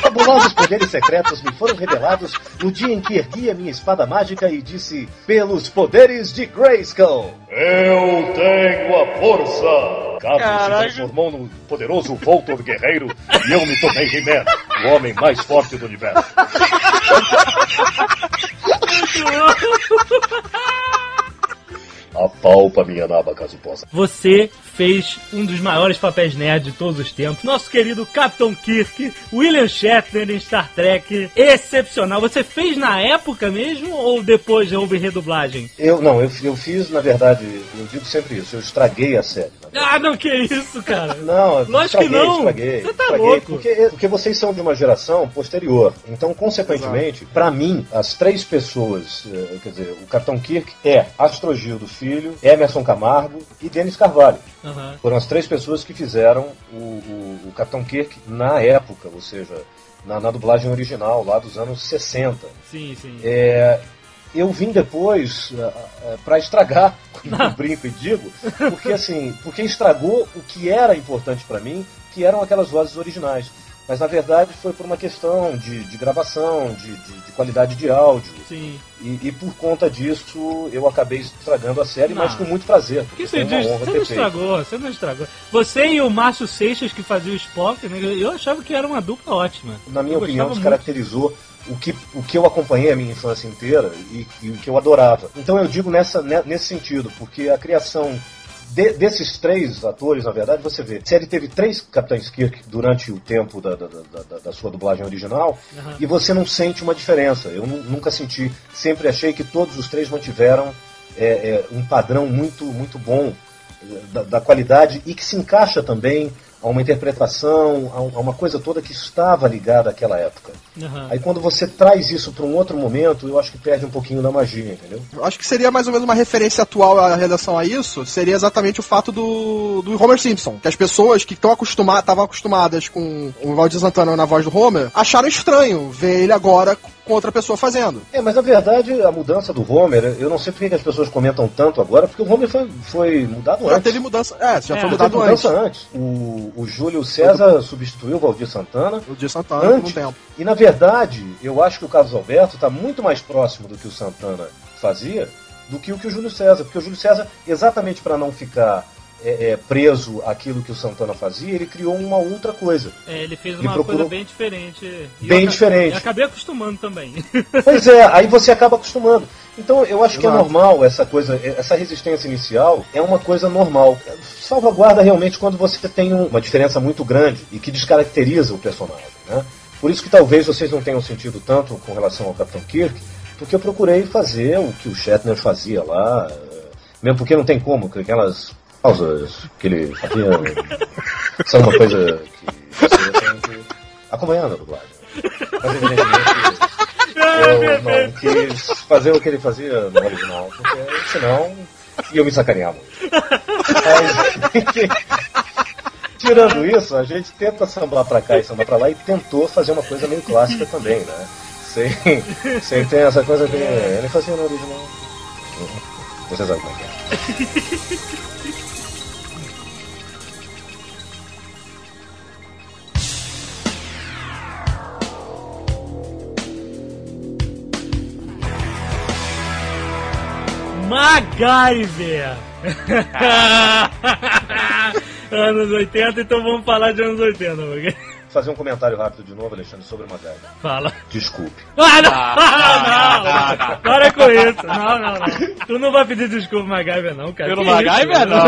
Fabulosos poderes secretos me foram revelados no dia em que ergui a minha espada mágica e disse: Pelos poderes de Grayskull! Eu tenho a força! Carlos Caraca. se transformou no poderoso Voltor Guerreiro e eu me tornei He-Man, o homem mais forte do universo. Apalpa minha naba caso possa. Você fez um dos maiores papéis nerd de todos os tempos. Nosso querido Capitão Kirk, William Shatner em Star Trek. Excepcional. Você fez na época mesmo ou depois houve redublagem? Eu não, eu, eu fiz, na verdade, eu digo sempre isso, eu estraguei a série. Ah, não, que isso, cara. Não, eu Lógico que estraguei, não. estraguei. Você tá estraguei, louco. Porque, porque vocês são de uma geração posterior. Então, consequentemente, pra mim, as três pessoas, eh, quer dizer, o Capitão Kirk é Astrogildo Filho, Emerson Camargo e Denis Carvalho. Aham. Foram as três pessoas que fizeram o, o, o Capitão Kirk na época, ou seja, na, na dublagem original, lá dos anos 60. Sim, sim. É, eu vim depois para estragar, como eu brinco e digo, porque assim, porque estragou o que era importante para mim, que eram aquelas vozes originais. Mas na verdade foi por uma questão de, de gravação, de, de- de qualidade de áudio. Sim. E, e por conta disso eu acabei estragando a série, Não. mas com muito prazer. Que você diz? Você não feito. estragou, você não estragou. Você e o Márcio Seixas que fazia o Spock, né, eu achava que era uma dupla ótima. na minha Eu opinião, descaracterizou o que, o que eu acompanhei a minha infância inteira e, e o que eu adorava. Então eu digo nessa, ne- nesse sentido, porque a criação de- desses três atores, na verdade, você vê, a série teve três Capitães Kirk durante o tempo da, da, da- da- sua dublagem original Aham. e você não sente uma diferença. Eu nu- nunca senti, sempre achei que todos os três mantiveram é, é, um padrão muito, muito bom da, da qualidade e que se encaixa também a uma interpretação, a, um- uma coisa toda que estava ligada àquela época. Aham. Aí quando você traz isso para um outro momento, eu acho que perde um pouquinho da magia, entendeu? Eu acho que seria mais ou menos uma referência atual à relação a isso, seria exatamente o fato do, do Homer Simpson. Que as pessoas que estão acostumadas, estavam acostumadas com o Valdir Santana na voz do Homer, acharam estranho ver ele agora com outra pessoa fazendo. É, mas na verdade a mudança do Homer, eu não sei por que as pessoas comentam tanto agora, porque o Homer foi, foi mudado Já antes. teve mudança. É, já É, foi Já mudado teve antes. mudança antes. O, o Júlio César substituiu o Valdir Santana. O Valdir Santana por um Antes. tempo. E na verdade, eu acho que o Carlos Alberto está muito mais próximo do que o Santana fazia do que o que o Júlio César. Porque o Júlio César, exatamente para não ficar é, é, preso àquilo que o Santana fazia, ele criou uma outra coisa. É, ele fez Ele uma procurou- coisa bem diferente. E Bem eu diferente. Eu acabei acostumando também. Pois é, aí você acaba acostumando. Então eu acho que é Exato. normal essa coisa, essa resistência inicial é uma coisa normal. Salvaguarda realmente quando você tem um- uma diferença muito grande e que descaracteriza o personagem, né? Por isso que talvez vocês não tenham sentido tanto com relação ao Capitão Kirk, porque eu procurei fazer o que o Shatner fazia lá, eh, mesmo porque não tem como, que aquelas pausas que ele fazia são uma coisa que você tem que dublagem. Mas evidentemente eu não quis fazer o que ele fazia no original, porque senão ia me sacanear muito. Mas, tirando isso, a gente tenta sambar pra cá e sambar pra lá e tentou fazer uma coisa meio clássica também, né? Sem, sem ter essa coisa que ele fazia no original. Você sabe como é que é. MacGyver! anos 80, então vamos falar de anos 80, porque... Fazer um comentário rápido de novo, Alexandre, sobre o MacGyver. Fala. Desculpe. Ah, não! Ah, não! Para com isso! Não, não, não. Tu não vai pedir desculpa pro MacGyver, não, cara. Pelo Que MacGyver, isso? não.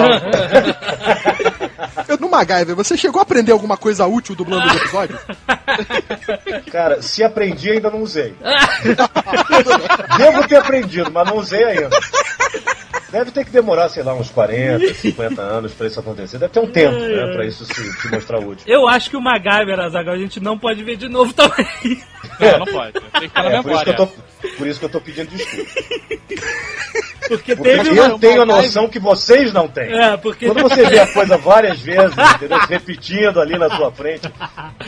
Eu, no MacGyver, você chegou a aprender alguma coisa útil dublando o episódio? Cara, se aprendi, ainda não usei. Devo ter aprendido, mas não usei ainda. Deve ter que demorar, sei lá, uns 40, 50 anos pra isso acontecer. Deve ter um tempo, né, pra isso se, se mostrar útil. Eu acho que o MacGyver, Azaghal, a gente não pode ver de novo também. Não, não pode. Tem que ficar na É, por, isso que eu memória. tô, por isso que eu tô pedindo desculpa. Porque Porque teve eu uma... tenho a noção que vocês não têm. É, porque... Quando você vê a coisa várias vezes, entendeu? Se repetindo ali na sua frente,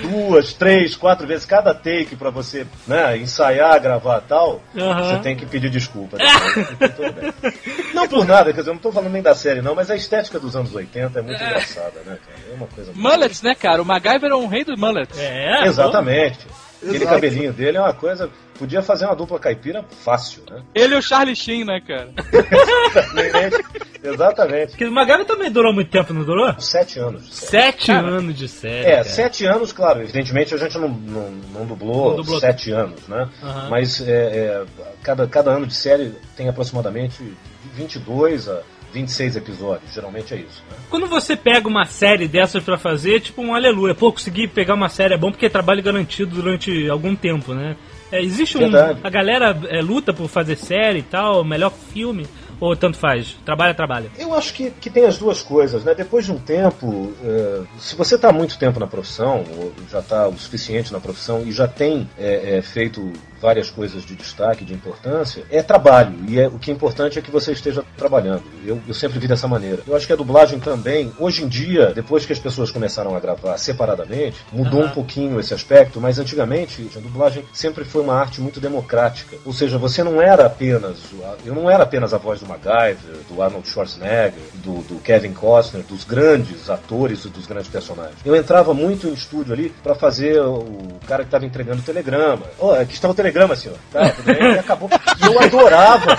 duas, três, quatro vezes cada take pra você né, ensaiar, gravar tal, Aham. você tem que pedir desculpa. depois. Então, tudo bem. Não por nada, quer dizer, eu não tô falando nem da série não, mas a estética dos anos 80 é muito engraçada, né, cara? É uma coisa muito... Mullets, né, cara? O MacGyver é um rei dos mullets. É, Exatamente. Aquele Exato. cabelinho dele é uma coisa. Podia fazer uma dupla caipira fácil, né? Ele e o Charlie Sheen, né, cara? Exatamente. Exatamente. Porque o MacGyver também durou muito tempo, não durou? Sete anos. de série. Sete Cara. anos de série. É, cara. sete anos, claro. Evidentemente a gente não, não, não dublou, Não dublou. sete anos, né? Aham. Mas é, é, cada, cada ano de série tem aproximadamente de 22 a 26 episódios. Geralmente é isso, né? Quando você pega uma série dessas pra fazer, tipo um aleluia. Pô, consegui pegar uma série é bom porque é trabalho garantido durante algum tempo, né? É, existe um. Verdade. A galera é, luta por fazer série e tal, melhor filme, ou tanto faz? Trabalha, trabalha. Eu acho que, que tem as duas coisas, né? Depois de um tempo, é, se você está muito tempo na profissão, ou já está o suficiente na profissão e já tem é, é, feito várias coisas de destaque, de importância, é trabalho. E é, o que é importante é que você esteja trabalhando. Eu, eu sempre vi dessa maneira. Eu acho que a dublagem também, hoje em dia, depois que as pessoas começaram a gravar separadamente, mudou Aham. um pouquinho esse aspecto, mas antigamente a dublagem sempre foi uma arte muito democrática. Ou seja, você não era apenas. Eu não era apenas a voz do MacGyver, do Arnold Schwarzenegger, do, do Kevin Costner, dos grandes atores e dos grandes personagens. Eu entrava muito em estúdio ali para fazer o cara que estava entregando o telegrama. Oh, está o telegrama, senhor. Tá? E acabou. E eu adorava.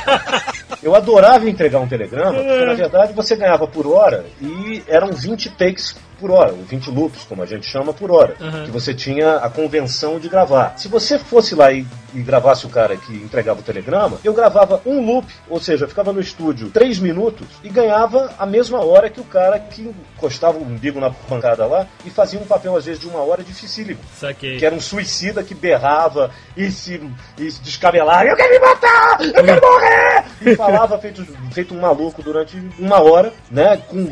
Eu adorava entregar um telegrama, porque na verdade você ganhava por hora e eram 20 takes por hora, ou 20 loops, como a gente chama, por hora. Uhum. Que você tinha a convenção de gravar. Se você fosse lá e, e gravasse o cara que entregava o telegrama, eu gravava um loop, ou seja, eu ficava no estúdio 3 minutos e ganhava a mesma hora que o cara que encostava o umbigo na pancada lá e fazia um papel, às vezes, de uma hora dificílimo Saquei. que era um suicida que berrava e se, e se descabelava, eu quero me matar, eu quero morrer! E falava feito, feito um maluco durante uma hora, né? Com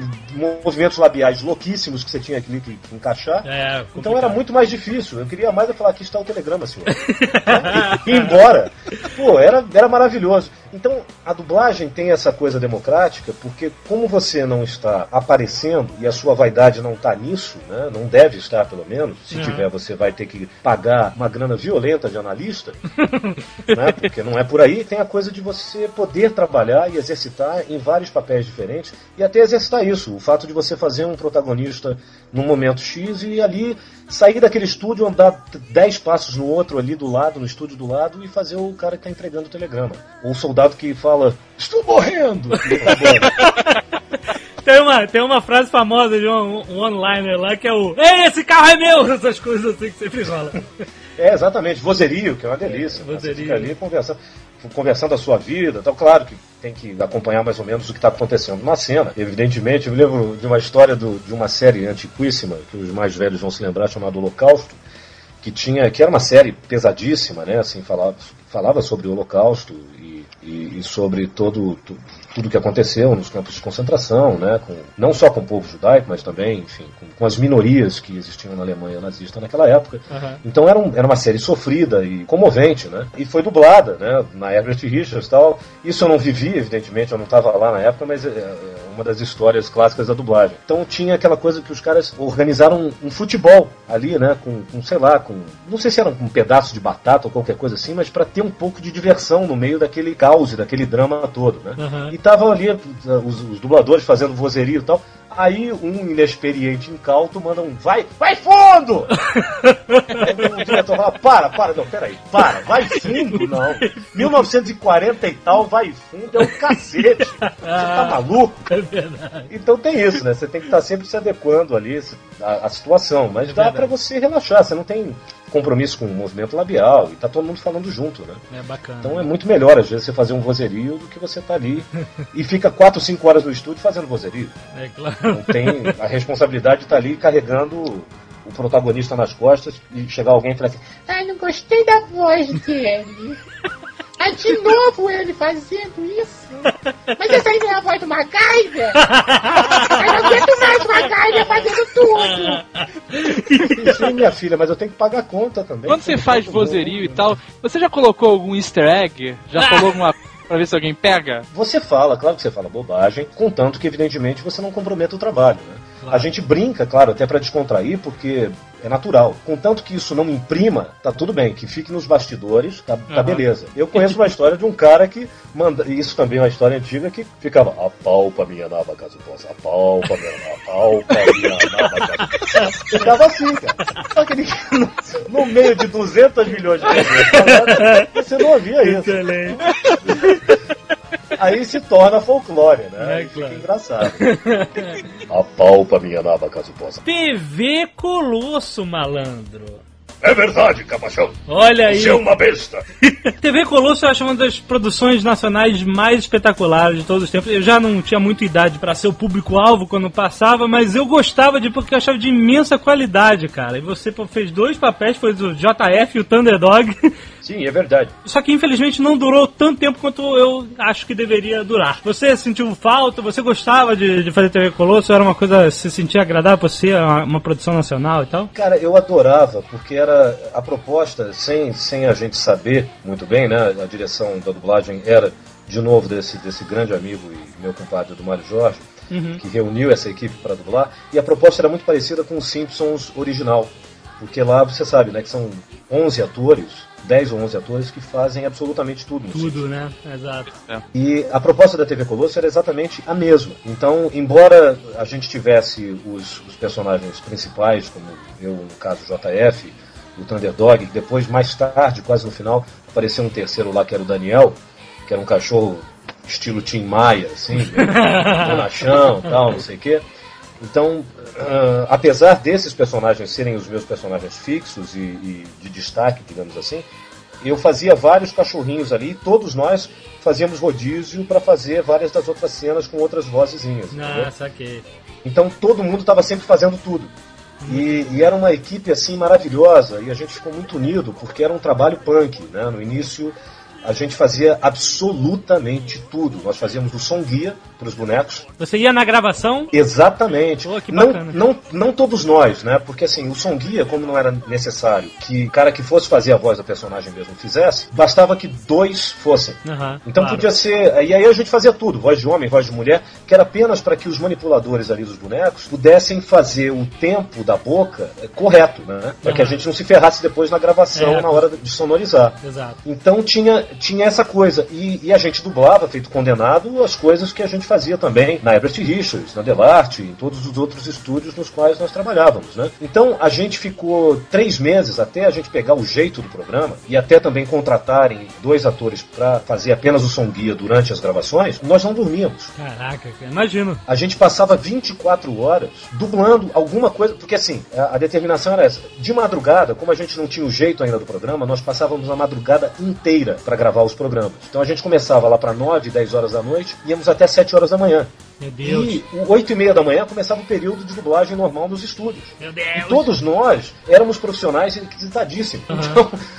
movimentos labiais louquíssimos que você tinha que, que encaixar. É, Então complicado. era muito mais difícil. Eu queria mais é falar, aqui está o telegrama, senhor. e ir embora. Pô, era, era maravilhoso. Então, a dublagem tem essa coisa democrática, porque como você não está aparecendo e a sua vaidade não está nisso, né? Não deve estar, pelo menos. Se Não. tiver, você vai ter que pagar uma grana violenta de analista, né? Porque não é por aí. Tem a coisa de você poder trabalhar e exercitar em vários papéis diferentes e até exercitar isso. O fato de você fazer um protagonista num momento X e ali sair daquele estúdio, andar 10 passos no outro ali do lado, no estúdio do lado, e fazer o cara que está entregando o telegrama. Ou o soldado que fala, estou morrendo! Tem uma, tem uma frase famosa de um, um onliner lá que é o Ei, esse carro é meu! Essas coisas assim que sempre rola. É, exatamente, vozerio, que é uma delícia. Você vozerio. fica ali conversando, conversando a sua vida. Então, claro que tem que acompanhar mais ou menos o que está acontecendo na cena. Evidentemente, eu me lembro de uma história do- de uma série antiquíssima, que os mais velhos vão se lembrar, chamada Holocausto, que tinha que era uma série pesadíssima, né? Assim, falava, falava sobre o Holocausto e, e- sobre todo tu- tudo que aconteceu nos campos de concentração, né? Com, não só com o povo judaico, mas também, enfim, com, com as minorias que existiam na Alemanha nazista naquela época. Aham. Então era, um- era uma série sofrida e comovente, né? E foi dublada, né? Na Herbert Richards e tal. Isso eu não vivi, evidentemente, eu não estava lá na época, mas é, é uma das histórias clássicas da dublagem. Então tinha aquela coisa que os caras organizaram um, um futebol ali, né? Com, com, sei lá, com. Não sei se era um pedaço de batata ou qualquer coisa assim, mas para ter um pouco de diversão no meio daquele caos daquele drama todo, né? Aham. E estavam ali uh, os, os dubladores fazendo vozerio e tal. Aí um inexperiente incauto manda um vai, vai fundo! O diretor fala, para, para, não, peraí, para, vai fundo, não. 1940 e tal, vai fundo é um cacete. Você tá maluco? É verdade. Então tem isso, né? Você tem que estar sempre se adequando ali à, situação. Mas dá pra você relaxar, você não tem compromisso com o movimento labial e tá todo mundo falando junto, né? É bacana. Então é muito melhor, às vezes, você fazer um vozerio do que você tá ali e fica 4, 5 horas no estúdio fazendo vozerio. É claro. Não tem a responsabilidade de estar ali carregando o protagonista nas costas e chegar alguém e falar assim: Ai, não gostei da voz dele. Ai, de novo ele fazendo isso. Mas essa aí não é a voz do MacGyver? Ai, não aguento mais o MacGyver fazendo tudo. Sim, minha filha, mas eu tenho que pagar a conta também. Quando você faz vozerio e mundo. tal, você já colocou algum easter egg? Já falou alguma pra ver se alguém pega? Você fala, claro que você fala bobagem, contanto que, evidentemente, você não comprometa o trabalho, né? A gente brinca, claro, até pra descontrair, porque é natural. Contanto que isso não imprima, tá tudo bem, que fique nos bastidores, tá, tá Aham. beleza. Eu conheço uma história de um cara que manda. Isso também é uma história antiga que ficava. Apalpa minha nava caso possa, apalpa minha nava, apalpa minha nava caso. Ficava assim, cara. Só que ele, no, meio de 200 milhões de pessoas você não ouvia isso. Excelente. Aí se torna folclore, né? É, Aí fica claro. engraçado. Apalpa minha nava caso possa. TV Colosso, malandro. É verdade, Capachão. Olha aí. uma besta. TV Colosso eu acho uma das produções nacionais mais espetaculares de todos os tempos. Eu já não tinha muita idade pra ser o público-alvo quando passava, mas eu gostava de porque eu achava de imensa qualidade, cara. E você pô, fez dois papéis, foi o JF e o Thunderdog. Sim, é verdade. Só que infelizmente não durou tanto tempo quanto eu acho que deveria durar. Você sentiu falta? Você gostava de, de fazer TV Colosso? Era uma coisa, se sentia agradável pra você, uma, uma produção nacional e tal? Cara, eu adorava, porque era a proposta, sem, sem a gente saber muito bem, né? A direção da dublagem era, de novo, desse, desse grande amigo e meu compadre do Mário Jorge, que reuniu essa equipe para dublar, e a proposta era muito parecida com o Simpsons original. Porque lá você sabe, né, que são 11 atores, 10 ou 11 atores que fazem absolutamente tudo. Tudo, né? Exato. E a proposta da TV Colosso era exatamente a mesma. Então, embora a gente tivesse os, os personagens principais, como eu, no caso, o JF, o Thunderdog, depois, mais tarde, quase no final, apareceu um terceiro lá que era o Daniel, que era um cachorro estilo Tim Maia, assim, bonachão e tal, não sei o quê. Então, ah, apesar desses personagens serem os meus personagens fixos e, e de destaque, digamos assim, eu fazia vários cachorrinhos ali, todos nós fazíamos rodízio para fazer várias das outras cenas com outras vozezinhas. Ah, saquei. Então todo mundo estava sempre fazendo tudo. E, e era uma equipe assim maravilhosa e a gente ficou muito unido porque era um trabalho punk, né? No início a gente fazia absolutamente tudo. Nós fazíamos o som guia para os bonecos, Você ia na gravação? Exatamente. Pô, que não, não, não todos nós, né? Porque assim, o som guia, como não era necessário que o cara que fosse fazer a voz da personagem mesmo fizesse, bastava que dois fossem. Aham, Então claro. podia ser. E aí a gente fazia tudo, voz de homem, voz de mulher, que era apenas para que os manipuladores ali dos bonecos pudessem fazer o tempo da boca eh, correto, né? Para que a gente não se ferrasse depois na gravação É. na hora de sonorizar. Exato. Então tinha, tinha essa coisa. E, e a gente dublava, feito condenado, as coisas que a gente fazia também na Everett Richards, na Delarte, em todos os outros estúdios nos quais nós trabalhávamos. Né? Então a gente ficou três meses até a gente pegar o jeito do programa e até também contratarem dois atores para fazer apenas o som guia durante as gravações. Nós não dormíamos. Caraca, cara, imagino. A gente passava 24 horas dublando alguma coisa, porque assim, a, a determinação era essa. De madrugada, como a gente não tinha o jeito ainda do programa, nós passávamos a madrugada inteira para gravar os programas. Então a gente começava lá para 9, 10 horas da noite, íamos até 7 horas da manhã. Meu Deus. E 8 e meia da manhã começava o período de dublagem normal nos estúdios. Meu E Deus. todos nós éramos profissionais requisitadíssimos.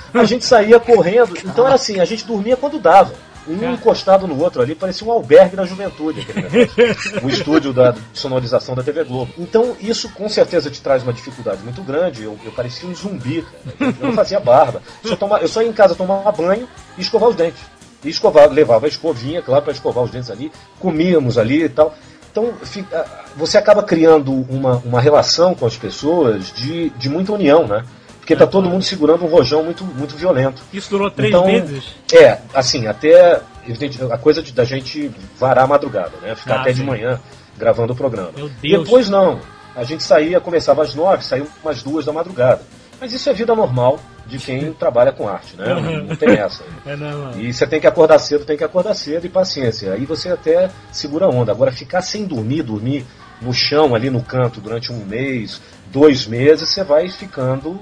Então a gente saía correndo. Então era assim, a gente dormia quando dava. Um encostado no outro ali, parecia um albergue da juventude, aquele negócio. o estúdio da sonorização da TV Globo. Então, isso com certeza te traz uma dificuldade muito grande. Eu, eu parecia um zumbi, cara. Eu não fazia barba. Só toma- eu só ia em casa tomar banho e escovar os dentes. E escovar, levava a escovinha, claro, para escovar os dentes ali, comíamos ali e tal. Então, fica- você acaba criando uma, uma relação com as pessoas de, de muita união, né? Porque tá todo mundo segurando um rojão muito, muito violento. Isso durou três Então, meses? É, assim, até evidente, a coisa de, da gente varar a madrugada, né? Ficar Ah, até sim. de manhã. gravando o programa. Meu Deus. Depois não. A gente saía, começava às nove, saía umas duas da madrugada. Mas isso é vida normal de quem trabalha com arte, né? Não, não tem essa. É normal. E você tem que acordar cedo, tem que acordar cedo e paciência. Aí você até segura a onda. Agora, ficar sem dormir, dormir no chão, ali no canto, durante um mês, dois meses, você vai ficando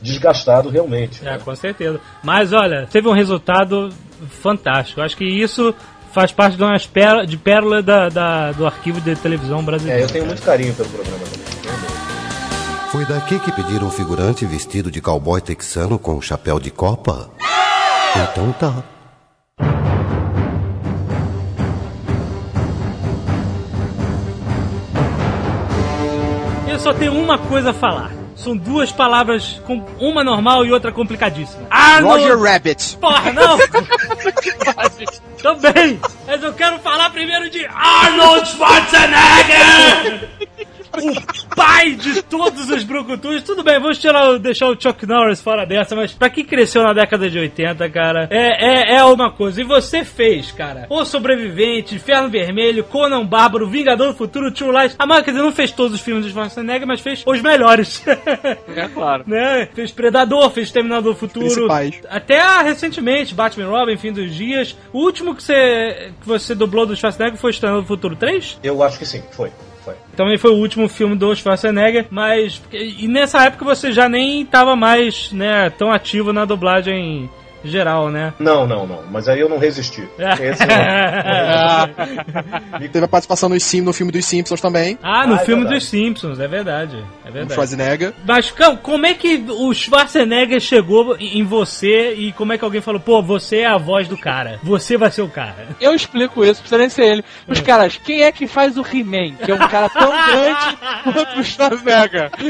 desgastado realmente. É, né? com certeza. Mas olha, teve um resultado fantástico. Acho que isso faz parte de uma pérola, de pérola da, da- do arquivo de televisão brasileiro. É, eu tenho cara. muito carinho pelo programa também. Foi daqui que pediram um figurante vestido de cowboy texano com chapéu de copa? Então tá. Eu só tenho uma coisa a falar. São duas palavras, com uma normal e outra complicadíssima. Arnold... Roger Rabbit. Porra, não! Também! Mas eu quero falar primeiro de Arnold Schwarzenegger! O pai de todos os brucutus. Tudo bem, vamos tirar, deixar o Chuck Norris fora dessa, mas pra quem cresceu na década de 80, cara, é, é, é uma coisa. E você fez, cara, O Sobrevivente, Inferno Vermelho, Conan Bárbaro, Vingador do Futuro, True Lies. A dizer, não fez todos os filmes do Schwarzenegger, mas fez os melhores. É claro. né? Fez Predador, fez Terminador do Futuro. Principais. Até ah, recentemente, Batman Robin, Fim dos Dias. O último que você, que você dublou do Schwarzenegger foi Exterminador do Futuro 3? Eu acho que sim, foi. Foi. Também foi o último filme do Schwarzenegger, mas. E nessa época você já nem estava mais, né, tão ativo na dublagem geral, né? Não, não, não. Mas aí eu não resisti. Esse não. Teve a participação nos Sim, no filme dos Simpsons também. ah, no Ah, é filme verdade. dos Simpsons, é verdade. É O verdade. Schwarzenegger. Mas como é que o Schwarzenegger chegou em em você e como é que alguém falou, pô, você é a voz do cara, você vai ser o cara? Eu explico isso, precisa nem ser ele. Os caras, quem é que faz o He-Man? Que é um cara tão grande quanto o Schwarzenegger.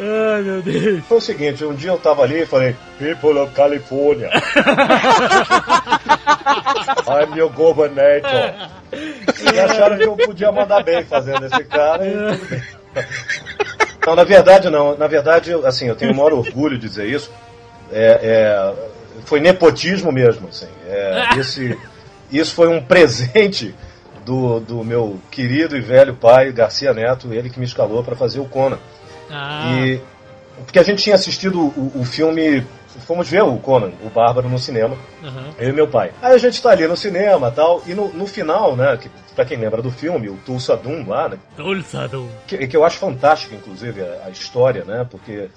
Ai, meu Deus. Foi o seguinte, um dia eu tava ali e falei, People of California. I'm your governor. E acharam que eu podia mandar bem fazendo esse cara e tudo bem. Não, na verdade não. Na verdade, assim, eu tenho o maior orgulho de dizer isso. É, é, foi nepotismo mesmo, assim. É, esse, isso foi um presente do, do meu querido e velho pai, Garcia Neto, ele que me escalou para fazer o Conan. Ah, E porque a gente tinha assistido o, o filme, fomos ver o Conan, o Bárbaro no cinema, aham. eu e meu pai. Aí a gente tá ali no cinema, tal, e no, no final, né, que para quem lembra do filme, o Tulsa Doom lá, né, Tulsadum. que, que eu acho fantástico, inclusive, a, a história, né? Porque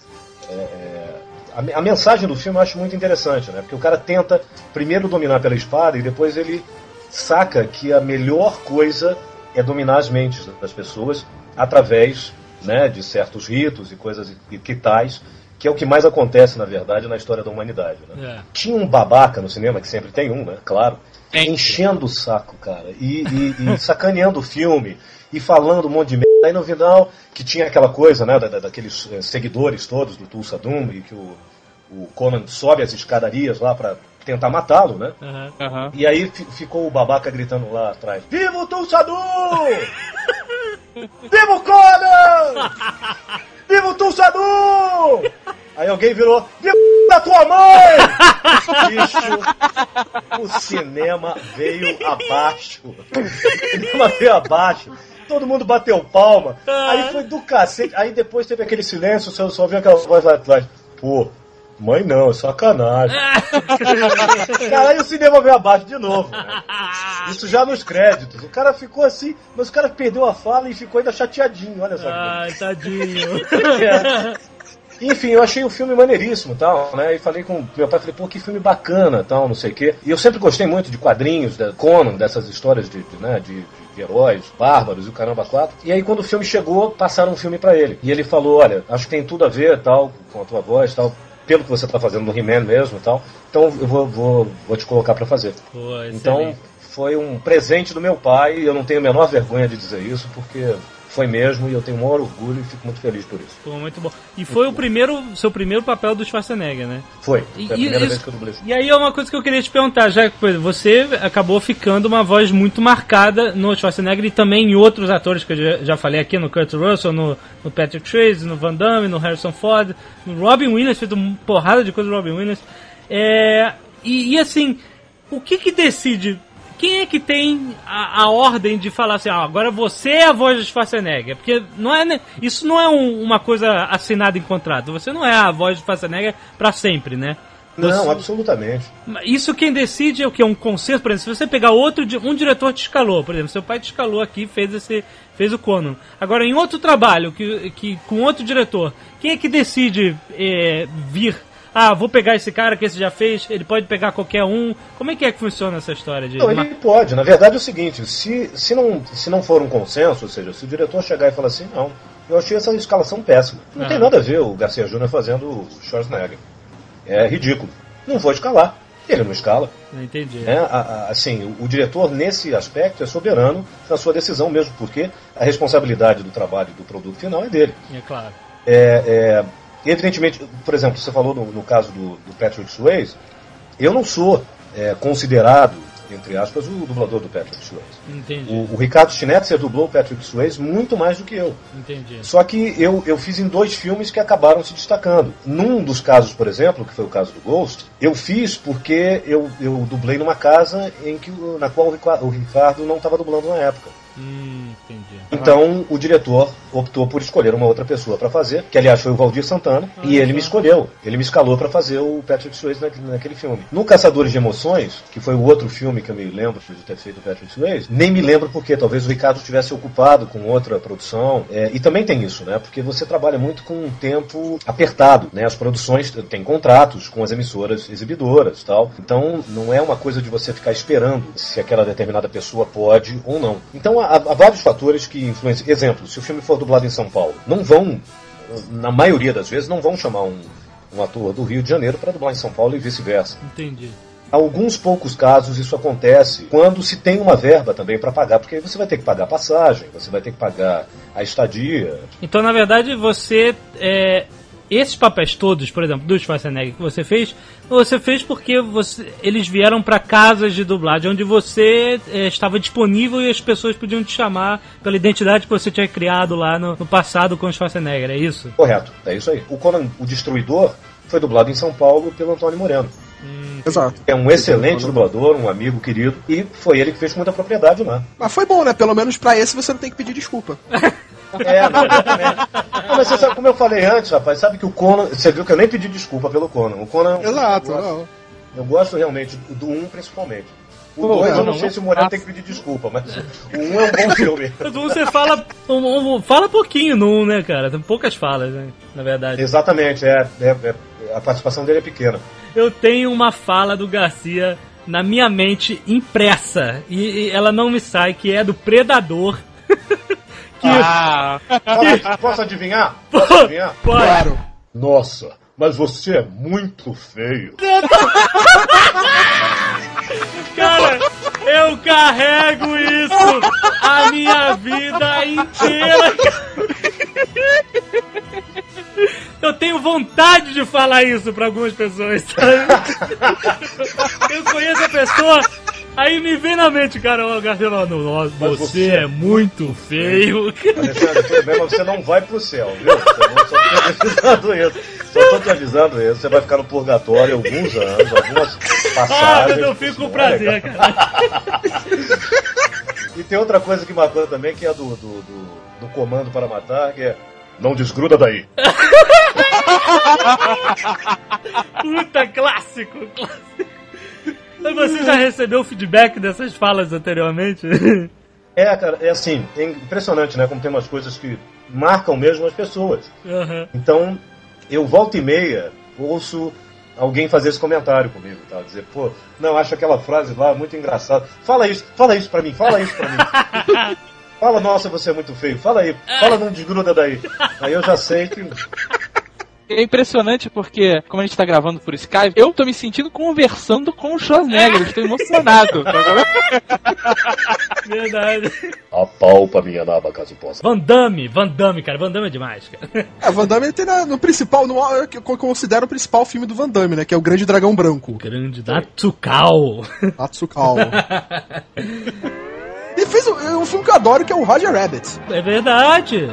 é, é, a, a mensagem do filme eu acho muito interessante, né? Porque o cara tenta primeiro dominar pela espada e depois ele saca que a melhor coisa é dominar as mentes das pessoas através né, de certos ritos e coisas e, que tais, que é o que mais acontece, na verdade, na história da humanidade. Né? É. Tinha um babaca no cinema, que sempre tem um, né? Claro. Tem. Enchendo o saco, cara. E, e- e sacaneando o filme. E falando um monte de merda. Aí no final, que tinha aquela coisa, né? da- da- daqueles eh, seguidores todos do Tulsa Doom. E que o, o Conan sobe as escadarias lá pra tentar matá-lo, né? Aham. Aham. E aí fi- ficou o babaca gritando lá atrás: Viva o Tulsa Doom! Viva o Conan! Viva o Tulsa Doom! Aí alguém virou: Viva da tua mãe! Bicho, o cinema veio abaixo. O cinema veio abaixo. Todo mundo bateu palma. Aí foi do cacete. Aí depois teve aquele silêncio, você só viu aquela voz lá atrás. Pô, mãe não, é sacanagem. Cara, aí o cinema veio abaixo de novo. né? Isso já nos créditos. O cara ficou assim, mas o cara perdeu a fala e ficou ainda chateadinho. Olha só. Ai, tadinho. É. Enfim, eu achei o filme maneiríssimo, tal, né? E falei com meu pai, falei, pô, que filme bacana, tal, não sei o quê. E eu sempre gostei muito de quadrinhos, da Conan, dessas histórias de, de, né, de, de heróis, bárbaros e o caramba quatro. E aí quando o filme chegou, passaram um filme pra ele. E ele falou, olha, acho que tem tudo a ver, tal, com a tua voz, tal, pelo que você tá fazendo no He-Man mesmo, tal. Então eu vou, vou, vou te colocar pra fazer. Pô, Então foi um presente do meu pai, e eu não tenho a menor vergonha de dizer isso, porque foi mesmo, e eu tenho o maior orgulho e fico muito feliz por isso. Pô, muito bom. E foi o primeiro, seu primeiro papel do Schwarzenegger, né? Foi. E- Foi a e primeira isso- vez que eu dublei. E aí é uma coisa que eu queria te perguntar, já que você acabou ficando uma voz muito marcada no Schwarzenegger e também em outros atores que eu já, já falei aqui, no Kurt Russell, no, no Patrick Swayze, no Van Damme, no Harrison Ford, no Robin Williams, fez uma porrada de coisa do Robin Williams. É, e, e assim, o que que decide quem é que tem a, a ordem de falar assim, ah, agora você é a voz de Schwarzenegger? Porque não é, isso não é um- uma coisa assinada em contrato. Você não é a voz de Schwarzenegger pra sempre, né? Não, Você- absolutamente. Isso quem decide é o que? Um consenso, por exemplo, se você pegar outro, um diretor te escalou, por exemplo, seu pai te escalou aqui, fez esse, fez o Conan. Agora, em outro trabalho, que, que com outro diretor, quem é que decide é, vir? Ah, vou pegar esse cara que esse já fez, ele pode pegar qualquer um. Como é que é que funciona essa história de. Não, ele pode. Na verdade é o seguinte, se, se, não, se não for um consenso, ou seja, se o diretor chegar e falar assim, não, eu achei essa escalação péssima. Não Ah. tem nada a ver o Garcia Júnior fazendo o Schwarzenegger. É ridículo. Não vou escalar. Ele não escala. Não entendi. né? A- a- assim, o, o diretor nesse aspecto é soberano na sua decisão mesmo, porque a responsabilidade do trabalho do produto final é dele. É claro. É, é, evidentemente, por exemplo, você falou no, no caso do, do Patrick Swayze, eu não sou é, considerado, entre aspas, o dublador do Patrick Swayze. Entendi. O, o Ricardo Schnetzer dublou o Patrick Swayze muito mais do que eu. Entendi. Só que eu, eu fiz em dois filmes que acabaram se destacando. Num dos casos, por exemplo, que foi o caso do Ghost, eu fiz porque eu, eu dublei numa casa em que, na qual o Ricardo não estava dublando na época. Hum, entendi. Então o diretor optou por escolher uma outra pessoa para fazer, que aliás foi o Valdir Santana, e ele me escolheu. Ele me escalou para fazer o Patrick Swayze naquele, naquele filme. No Caçadores de Emoções, que foi o outro filme que eu me lembro de ter feito o Patrick Swayze, nem me lembro porque talvez o Ricardo estivesse ocupado com outra produção. É, e também tem isso, né? Porque você trabalha muito com um tempo apertado, né? As produções têm contratos com as emissoras exibidoras, e tal. Então não é uma coisa de você ficar esperando se aquela determinada pessoa pode ou não. Então há, há vários fatores que influenciam. Exemplo, se o filme for dublado em São Paulo, não vão, na maioria das vezes, não vão chamar um, um ator do Rio de Janeiro para dublar em São Paulo e vice-versa. Entendi. Alguns poucos casos isso acontece quando se tem uma verba também para pagar, porque aí você vai ter que pagar a passagem, você vai ter que pagar a estadia. Então, na verdade, você. É, esses papéis todos, por exemplo, do Schwarzenegger que você fez, você fez porque você, eles vieram para casas de dublagem onde você é, estava disponível e as pessoas podiam te chamar pela identidade que você tinha criado lá no, no passado com o Schwarzenegger, é isso? Correto, é isso aí. O Conan, o Destruidor, foi dublado em São Paulo pelo Antônio Moreno. Exato. É um excelente dublador, um amigo querido, e foi ele que fez com muita propriedade lá. Mas foi bom, né? Pelo menos pra esse você não tem que pedir desculpa. É, não, mas você sabe, como eu falei antes, rapaz, sabe que o Conan. Você viu que eu nem pedi desculpa pelo Conan. O Conan. Exato, eu gosto, não. eu gosto realmente do 1 principalmente. O Pô, 2 eu não, não sei não se o Moreno tem que pedir desculpa, mas o 1 é um bom filme. Mas Você fala, um- um- fala pouquinho no, né, cara? Tem poucas falas, né? Na verdade. Exatamente, é, é- é- a participação dele é pequena. Eu tenho uma fala do Garcia na minha mente impressa e, e ela não me sai, que é do Predador. que Ah, Posso, posso adivinhar? Posso adivinhar? Pode. Claro. Nossa, mas você é muito feio. Cara, eu carrego isso a minha vida inteira. Eu tenho vontade de falar isso pra algumas pessoas, sabe? Eu conheço a pessoa, aí me vem na mente, cara, nossa, Mas você, você é muito feio. Alexandre, bem, mas você não vai pro céu, viu? Só tô te avisando isso. Só tô te avisando isso. Você vai ficar no purgatório alguns anos, algumas Ah, passagens. mas eu fico com é prazer, cara. E tem outra coisa que marcou também, que é do, do, do, do comando para matar, que é não desgruda daí. Puta, clássico, clássico. Mas Você já recebeu feedback dessas falas anteriormente? É, cara, é assim, é impressionante, né? Como tem umas coisas que marcam mesmo as pessoas. Aham. Então, eu volta e meia ouço alguém fazer esse comentário comigo, tá? Dizer, pô, não, acho aquela frase lá muito engraçada. Fala isso, fala isso pra mim, fala isso pra mim. Fala, nossa, você é muito feio. Fala aí, fala, não desgruda daí. Aí eu já sei que. É impressionante porque, como a gente tá gravando por Skype, eu tô me sentindo conversando com o Schwarzenegger, eu estou emocionado. Verdade. Apalpa minha naba, caso possa. Van Damme, Van Damme, cara. Van Damme é demais, cara. É, Van Damme tem na- no principal, no, que eu considero o principal filme do Van Damme, né? Que é o Grande Dragão Branco. Grande Natsukao. Atsukawa. e fez um, um filme que eu adoro, que é o Roger Rabbit. É verdade.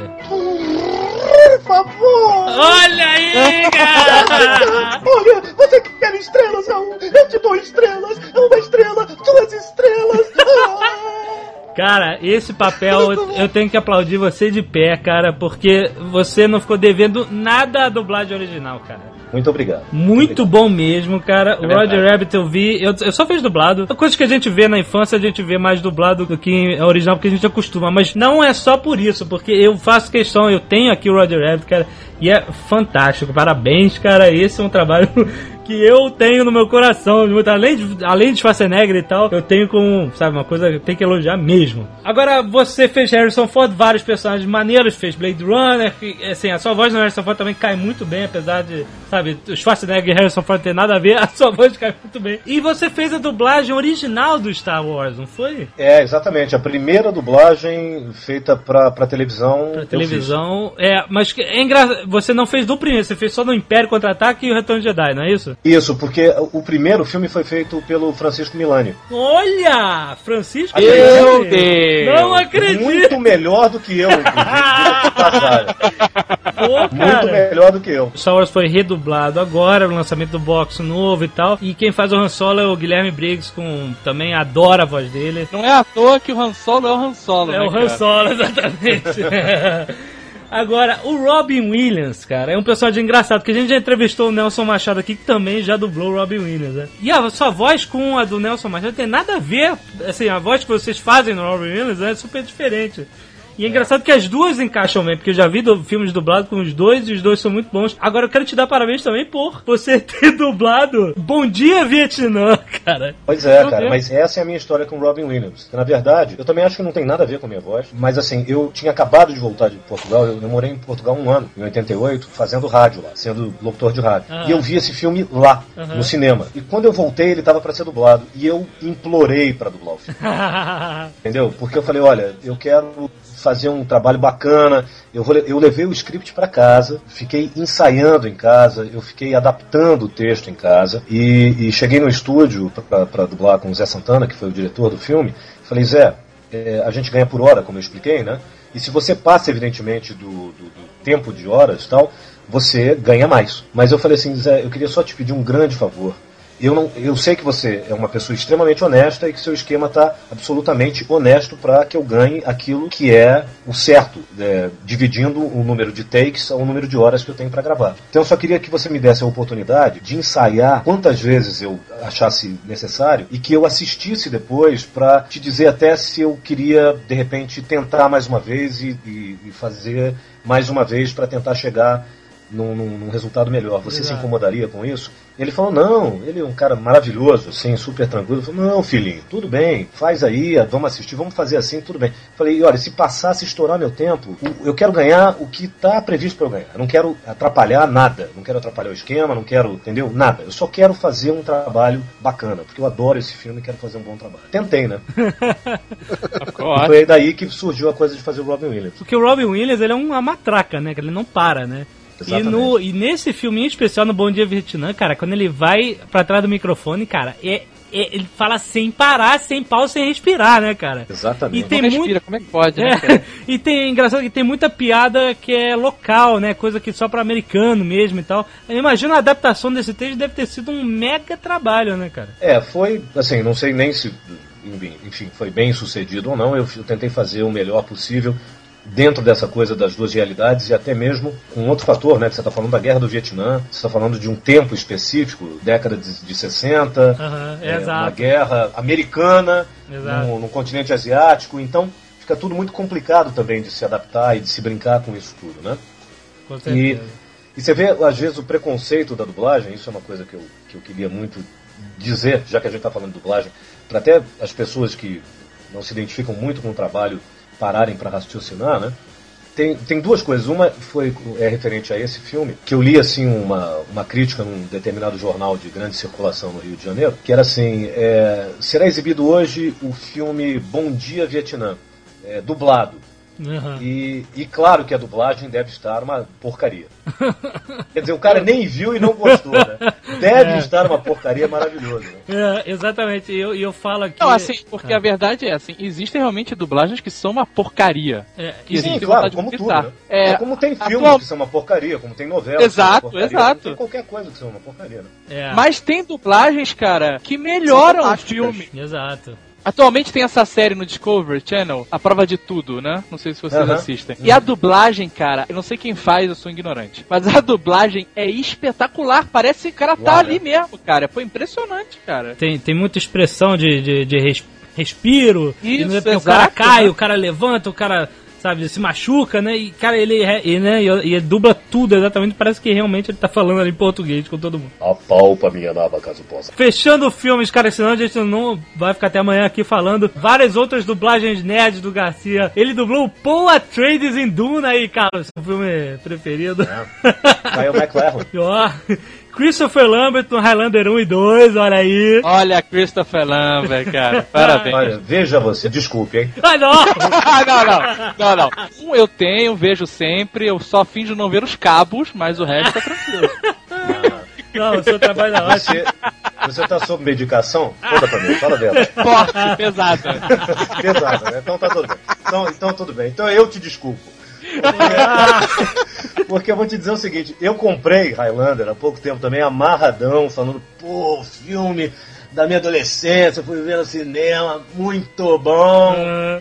Por favor! Olha aí, cara! Olha, você quer estrelas, Raul? Eu te dou estrelas! Uma estrela, duas estrelas! Ah! Cara, esse papel eu- eu tenho que aplaudir você de pé, cara, porque você não ficou devendo nada à dublagem original, cara. Muito obrigado. Muito bom mesmo, cara. o verdade. Roger Rabbit eu vi, eu, eu só fiz dublado. Coisas que a gente vê na infância, a gente vê mais dublado do que é original, porque a gente acostuma. Mas não é só por isso, porque eu faço questão, eu tenho aqui o Roger Rabbit, cara, e é fantástico. Parabéns, cara. Esse é um trabalho que eu tenho no meu coração. Muito- Além de, além de Schwarzenegger e tal, eu tenho como, sabe, uma coisa que eu tenho que elogiar mesmo. Agora, você fez Harrison Ford, vários personagens maneiros, fez Blade Runner, que, assim, a sua voz no Harrison Ford também cai muito bem, apesar de, sabe, o Schwarzenegger e Harrison Ford ter nada a ver, a sua voz cai muito bem. E você fez a dublagem original do Star Wars, não foi? É, exatamente. A primeira dublagem feita pra, pra televisão. Pra televisão. É, mas é engraçado, você não fez do primeiro, você fez só do Império Contra-Ataque e o Retorno de Jedi, não é isso? Isso, porque o primeiro filme foi feito pelo Francisco Milani. Olha! Francisco Meu. Deus! Não acredito! Muito melhor do que eu, inclusive. Pô, Muito cara. melhor do que eu. Star Wars foi redublado agora, o lançamento do box novo e tal. E quem faz o Han Solo é o Guilherme Briggs, com também adora a voz dele. Não é à toa que o Han Solo é o Han Solo, É né, o Han cara? Solo, exatamente. Agora, o Robin Williams, cara, é um personagem engraçado, porque a gente já entrevistou o Nelson Machado aqui, que também já dublou o Robin Williams, né? E a sua voz com a do Nelson Machado tem nada a ver. Assim, a voz que vocês fazem no Robin Williams é super diferente. E é engraçado que as duas encaixam bem, porque eu já vi do, filmes dublados com os dois e os dois são muito bons. Agora eu quero te dar parabéns também por você ter dublado Bom Dia Vietnã, cara. Pois é, Meu cara, Deus. mas essa é a minha história com o Robin Williams. Na verdade, eu também acho que não tem nada a ver com a minha voz, mas assim, eu tinha acabado de voltar de Portugal, eu, eu morei em Portugal um ano, em 88, fazendo rádio lá, sendo locutor de rádio. Ah. E eu vi esse filme lá, no cinema. E quando eu voltei, ele tava para ser dublado, e eu implorei para dublar o filme. Entendeu? Porque eu falei, olha, eu quero fazer um trabalho bacana. Eu, vou, eu levei o script para casa, fiquei ensaiando em casa, eu fiquei adaptando o texto em casa e, e cheguei no estúdio para dublar com o Zé Santana, que foi o diretor do filme. Falei, Zé, é, a gente ganha por hora, como eu expliquei, né? E se você passa, evidentemente, do, do- do tempo de horas e tal, você ganha mais. Mas eu falei assim, Zé, eu queria só te pedir um grande favor. Eu, não, eu sei que você é uma pessoa extremamente honesta e que seu esquema está absolutamente honesto para que eu ganhe aquilo que é o certo, é, dividindo o número de takes ao número de horas que eu tenho para gravar. Então eu só queria que você me desse a oportunidade de ensaiar quantas vezes eu achasse necessário e que eu assistisse depois para te dizer até se eu queria de repente tentar mais uma vez e, e- e fazer mais uma vez para tentar chegar num, num- num resultado melhor. Você se Exato. incomodaria com isso? Ele falou, não, ele é um cara maravilhoso, assim, super tranquilo. Eu falei, não, filhinho, tudo bem, faz aí, vamos assistir, vamos fazer assim, tudo bem. Falei, olha, se passar, se estourar meu tempo, eu quero ganhar o que está previsto para eu ganhar. Eu não quero atrapalhar nada, não quero atrapalhar o esquema, não quero, entendeu? Nada. Eu só quero fazer um trabalho bacana, porque eu adoro esse filme e quero fazer um bom trabalho. Tentei, né? Foi daí que surgiu a coisa de fazer o Robin Williams. Porque o Robin Williams, ele é uma matraca, né? Que ele não para, né? E, no, e nesse filme em especial, no Bom Dia Vietnã, cara, quando ele vai pra trás do microfone, cara, é, é- ele fala sem parar, sem pausa, sem respirar, né, cara? Exatamente. E tem Não muito. respira, como é que pode, né, É, cara? e tem engraçado que tem muita piada que é local, né? Coisa que só pra americano mesmo e tal. Eu imagino a adaptação desse texto deve ter sido um mega trabalho, né, cara? É, foi, assim, não sei nem se, enfim, foi bem sucedido ou não. Eu, eu tentei fazer o melhor possível dentro dessa coisa das duas realidades e até mesmo com outro fator, né? Que você está falando da guerra do Vietnã, você está falando de um tempo específico, década de, de 60, Aham, é, uma guerra americana no, no continente asiático, então fica tudo muito complicado também de se adaptar e de se brincar com isso tudo, né? Com E, e você vê, às vezes, o preconceito da dublagem, isso é uma coisa que eu, que eu queria muito dizer, já que a gente está falando de dublagem, para até as pessoas que não se identificam muito com o trabalho pararem para raciocinar, né? Tem, tem duas coisas. Uma foi é referente a esse filme, que eu li assim uma, uma crítica num determinado jornal de grande circulação no Rio de Janeiro, que era assim: é, será exibido hoje o filme Bom Dia Vietnã, é, dublado. Aham. E, e claro que a dublagem deve estar uma porcaria. Quer dizer, o cara nem viu e não gostou, né? deve estar uma porcaria maravilhosa. Né? É, exatamente, e eu, eu falo aqui. Não, assim, porque a verdade é assim, existem realmente dublagens que são uma porcaria. É, Que Sim, claro, como tudo. Né? É, É, como tem filmes atual- que são uma porcaria, como tem novelas Exato, que são uma porcaria, exato. como tem qualquer coisa que são uma porcaria. Né? é, Mas tem dublagens, cara, que melhoram o filme. Exato. Atualmente tem essa série no Discovery Channel, A Prova de Tudo, né? Não sei se vocês Aham. assistem. E a dublagem, cara, eu não sei quem faz, eu sou ignorante. Mas a dublagem é espetacular. Parece que o cara tá Uau, ali né? mesmo, cara. Foi impressionante, cara. Tem, tem muita expressão de, de, de res- respiro. Isso, e não é porque o cara exato, cai, né? o cara levanta, o cara, sabe, se machuca, né? E, cara, ele, re- e, né, e, e dubla tudo exatamente. Parece que realmente ele tá falando ali em português com todo mundo. Apalpa minha nova caso possa. Fechando filmes, cara, senão a gente não vai ficar até amanhã aqui falando várias outras dublagens nerds do Garcia. Ele dublou o Paul Atreides em Duna aí, cara, seu filme preferido. Kyle McLaren. E, Ó, Christopher Lambert no Highlander 1 e 2, olha aí. Olha, Christopher Lambert, cara. Parabéns. Olha, veja você, desculpe, hein? Ah, não! Ah, não, não, não, não. Um eu tenho, vejo sempre, eu só finjo não ver os cabos, mas o resto tá tranquilo. Não, o seu trabalho é ótimo. Você, você tá sob medicação? Conta pra mim, fala dela. Forte, pesada. Pesada, né? Então tá tudo bem. Então, então tudo bem. Então eu te desculpo. Porque, eu vou te dizer o seguinte, eu comprei Highlander há pouco tempo também, amarradão, falando, pô, filme da minha adolescência, fui ver no cinema, muito bom. Ah,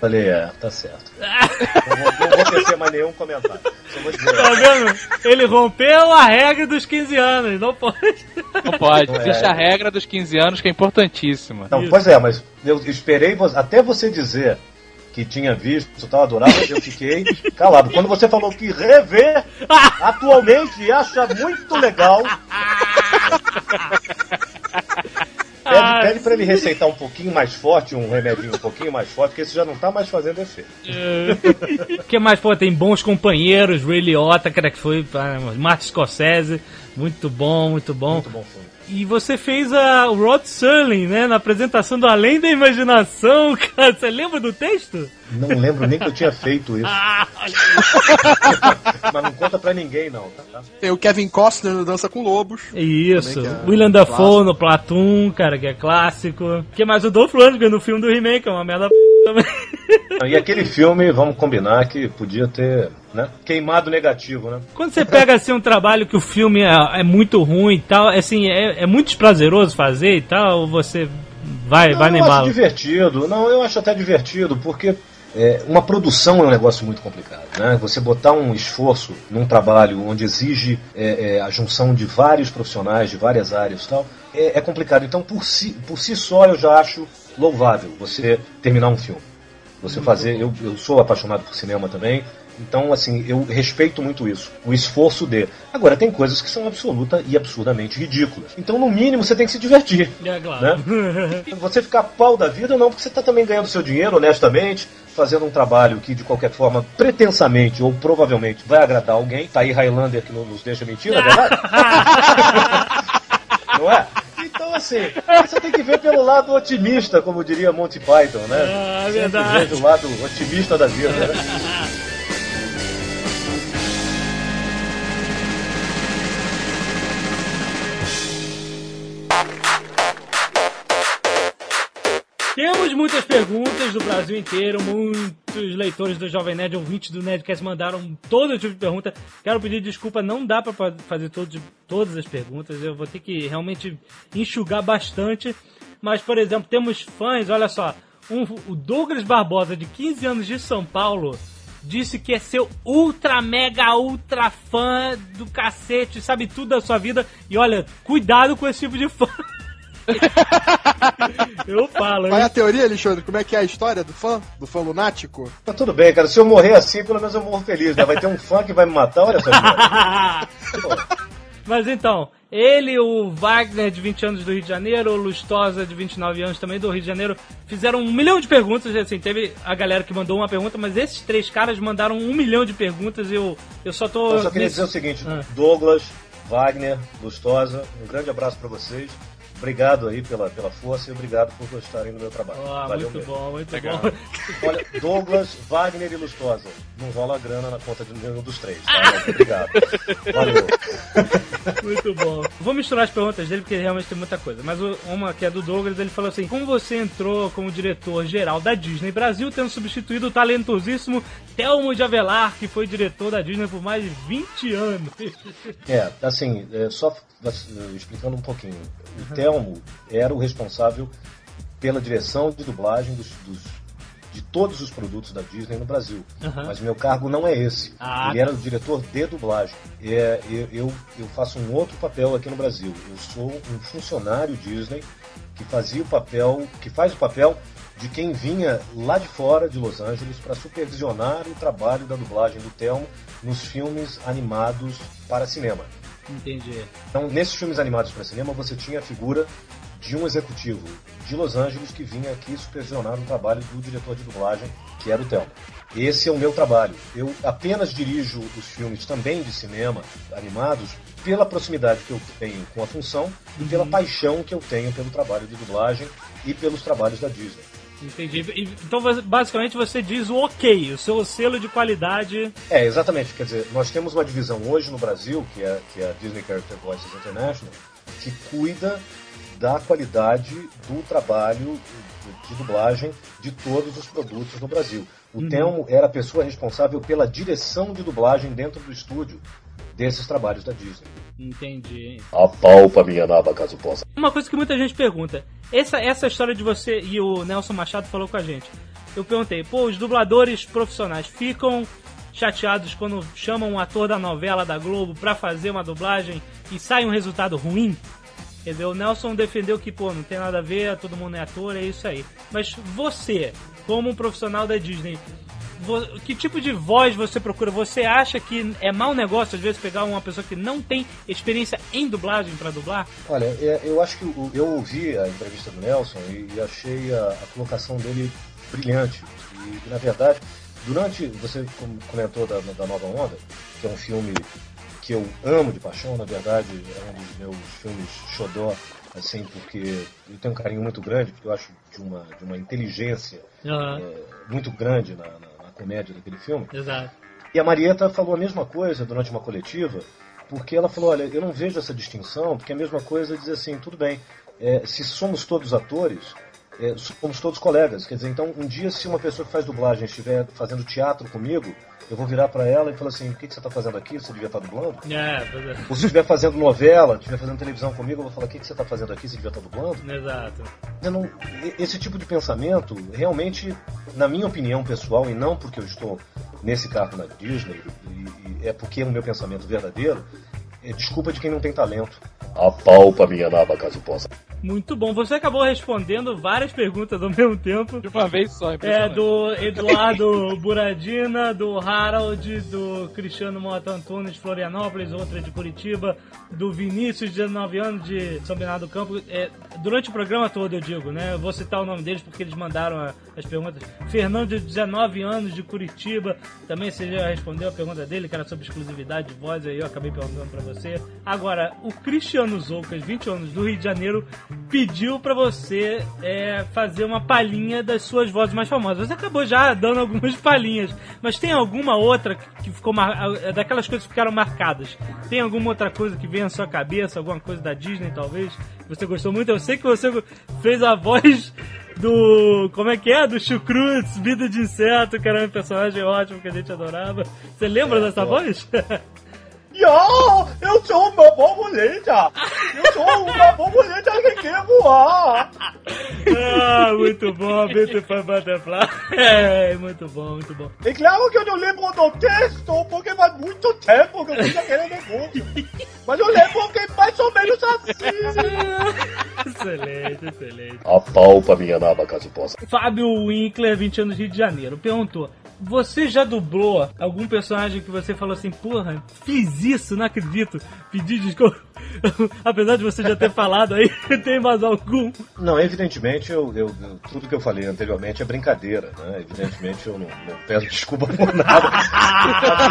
Falei, é, tá certo. Não vou, não vou tecer mais nenhum comentário. Só vou dizer, Tá vendo? Ele rompeu a regra dos 15 anos, não pode. Não pode. Não é. Existe a regra dos 15 anos que é importantíssima. Não, pois é, mas eu esperei até você dizer que tinha visto, eu tava adorava, eu fiquei calado. Quando você falou que rever atualmente acha muito legal. Pede, pede pra ele receitar um pouquinho mais forte, um remedinho um pouquinho mais forte, porque esse já não tá mais fazendo efeito. O que mais, pô, tem bons companheiros, Ray Liotta, cara, que foi ah, Martin Scorsese, muito bom, muito bom. Muito bom filme. E você fez a o Rod Serling, né, na apresentação do Além da Imaginação, cara, você lembra do texto? Não lembro nem que eu tinha feito isso. Ah, olha Mas não conta pra ninguém, não, tá? tá? Tem o Kevin Costner no Dança com Lobos. Isso, é William Dafoe clássico. no Platoon, cara, que é clássico. que mais? O Dolph Lundgren no filme do He-Man, que é uma merda p... também. E aquele filme, vamos combinar que podia ter, né? Queimado negativo, né? Quando você pega assim um trabalho que o filme é, é muito ruim e tal, assim, é, é muito desprazeroso fazer e tal, ou você vai, Não, vai na eu acho divertido. Não, eu acho até divertido, porque é, uma produção é um negócio muito complicado. Né? Você botar um esforço num trabalho onde exige é, é, a junção de vários profissionais, de várias áreas e tal, é, é complicado. Então, por si, por si só, eu já acho louvável você terminar um filme. Você fazer. Eu, eu sou apaixonado por cinema também. Então, assim, eu respeito muito isso, o esforço de. Agora, tem coisas que são absoluta e absurdamente ridículas. Então, no mínimo, você tem que se divertir. É claro. Né? Você ficar pau da vida, não, porque você está também ganhando seu dinheiro honestamente, fazendo um trabalho que, de qualquer forma, pretensamente ou provavelmente vai agradar alguém. Tá aí Highlander que não nos deixa mentir, não é verdade? não é? Então, assim, você tem que ver pelo lado otimista, como diria Monty Python, né? Ah, Sempre verdade. veja o lado otimista da vida, né? muitas perguntas do Brasil inteiro, muitos leitores do Jovem Nerd, ouvintes do Nerdcast mandaram todo tipo de pergunta. Quero pedir desculpa, não dá pra fa- fazer todo- todas as perguntas, eu vou ter que realmente enxugar bastante. Mas, por exemplo, temos fãs, olha só, um- o Douglas Barbosa, de 15 anos de São Paulo, disse que é seu ultra, mega, ultra fã do cacete, sabe tudo da sua vida. E olha, cuidado com esse tipo de fã. Eu falo, Qual é a teoria, Alexandre? Como é que é a história do fã? Do fã lunático? Tá tudo bem, cara. Se eu morrer assim, pelo menos eu morro feliz, né? Vai ter um fã que vai me matar, olha só. Mas então, ele, o Wagner, de 20 anos do Rio de Janeiro, o Lustosa, de 29 anos também do Rio de Janeiro, fizeram um milhão de perguntas. Assim, teve a galera que mandou uma pergunta, mas esses três caras mandaram um milhão de perguntas e eu, eu só tô. Eu só queria nesse- dizer o seguinte, Ah. Douglas, Wagner, Lustosa, um grande abraço pra vocês. Obrigado aí pela, pela força e obrigado por gostarem do meu trabalho. Ó, Valeu muito mesmo. bom, muito Legal. bom. Olha, Douglas, Wagner e Lustosa. Não rola grana na conta de nenhum dos três, tá? Mas Obrigado. Valeu. Muito bom. Vou misturar as perguntas dele porque realmente tem muita coisa. Mas uma que é do Douglas, ele falou assim: Como você entrou como diretor geral da Disney Brasil, tendo substituído o talentosíssimo Telmo de Avelar, que foi diretor da Disney por mais de 20 anos? É, assim, é, só eh, explicando um pouquinho. O Telmo era o responsável pela direção de dublagem dos, dos- de todos os produtos da Disney no Brasil. Aham. Mas meu cargo não é esse. Ah. Ele era o diretor de dublagem. É, eu, eu, eu faço um outro papel aqui no Brasil. Eu sou um funcionário Disney que fazia o papel, que faz o papel de quem vinha lá de fora de Los Angeles para supervisionar o trabalho da dublagem do Telmo nos filmes animados para cinema. Entendi. Então, nesses filmes animados para cinema, você tinha a figura de um executivo de Los Angeles que vinha aqui supervisionar o trabalho do diretor de dublagem, que era o Telmo. Esse é o meu trabalho. Eu apenas dirijo os filmes também de cinema animados pela proximidade que eu tenho com a função e pela paixão que eu tenho pelo trabalho de dublagem e pelos trabalhos da Disney. Entendi. Então, basicamente, você diz o ok, o seu selo de qualidade. É, exatamente. Quer dizer, nós temos uma divisão hoje no Brasil, que é, que é a Disney Character Voices International, que cuida da qualidade do trabalho de, dublagem de todos os produtos no Brasil. O Telmo era a pessoa responsável pela direção de dublagem dentro do estúdio desses trabalhos da Disney. Entendi. Apalpa minha naba, caso possa. Uma coisa que muita gente pergunta: essa, essa história de você e o Nelson Machado falou com a gente. Eu perguntei, pô, os dubladores profissionais ficam chateados quando chamam um ator da novela da Globo pra fazer uma dublagem e sai um resultado ruim? Entendeu? O Nelson defendeu que, pô, não tem nada a ver, todo mundo é ator, é isso aí. Mas você, como um profissional da Disney, que tipo de voz você procura? Você acha que é mau negócio, às vezes, pegar uma pessoa que não tem experiência em dublagem pra dublar? Olha, é, eu acho que eu ouvi a entrevista do Nelson e, achei a, a colocação dele brilhante. E, na verdade, durante. Você com- comentou da, da Nova Onda, que é um filme que eu amo de paixão, na verdade, é um dos meus filmes xodó, assim, porque eu tenho um carinho muito grande, porque eu acho de uma, de uma inteligência Aham, é, muito grande na- na comédia daquele filme. exato. E a Marieta falou a mesma coisa durante uma coletiva, porque ela falou, olha, eu não vejo essa distinção, porque é a mesma coisa dizer assim, tudo bem, é, se somos todos atores, é, somos todos colegas. Quer dizer, então um dia se uma pessoa que faz dublagem estiver fazendo teatro comigo, eu vou virar para ela e falar assim, o que, que você está fazendo aqui? Você devia estar dublando? É, pois é. Ou se estiver fazendo novela, estiver fazendo televisão comigo, eu vou falar, o que, que você está fazendo aqui? Você devia estar dublando? Exato. Eu não- esse tipo de pensamento, realmente, na minha opinião pessoal, e não porque eu estou nesse cargo na Disney, e, e é porque é o meu pensamento verdadeiro, é desculpa de quem não tem talento. Apalpa minha naba, caso possa. Muito bom. Você acabou respondendo várias perguntas ao mesmo tempo. De uma vez só, É, do Eduardo Buradina, do Harold, do Cristiano Mota Antunes, de Florianópolis, outra de Curitiba, do Vinícius, de 19 anos, de São Bernardo do Campo. É, durante o programa todo, eu digo, né? Eu vou citar o nome deles porque eles mandaram a- as perguntas. Fernando, de 19 anos, de Curitiba, também você já respondeu a pergunta dele, que era sobre exclusividade de voz, aí eu acabei perguntando pra você. Agora, o Cristiano Zoucas, 20 anos, do Rio de Janeiro, pediu pra você é, fazer uma palhinha das suas vozes mais famosas. Você acabou já dando algumas palhinhas, mas tem alguma outra que ficou mar... é daquelas coisas que ficaram marcadas? Tem alguma outra coisa que vem à sua cabeça, alguma coisa da Disney talvez? Você gostou muito? Eu sei que você fez a voz do. Como é que é? Do Chucrutz, Vida de Inseto, que era um personagem ótimo que a gente adorava. Você lembra dessa voz? Yo, eu sou uma borboleta! Eu sou uma borboleta que quer voar! ah, muito bom, Beautiful Butterfly. É, muito bom, muito bom. É claro que eu não lembro do texto, porque faz muito tempo que eu fiz aquele negócio. Mas eu lembro que é mais ou menos assim. Excelente, excelente. Apalpa minha naba, caso possa. Fábio Winkler, 20 anos, Rio de Janeiro, perguntou: Você já dublou algum personagem que você falou assim, porra, fiz isso, não acredito, pedi desculpa. Apesar de você já ter falado aí, tem mais algum? Não, evidentemente, eu, eu- tudo que eu falei anteriormente é brincadeira, né? Evidentemente eu não, não peço desculpa por nada.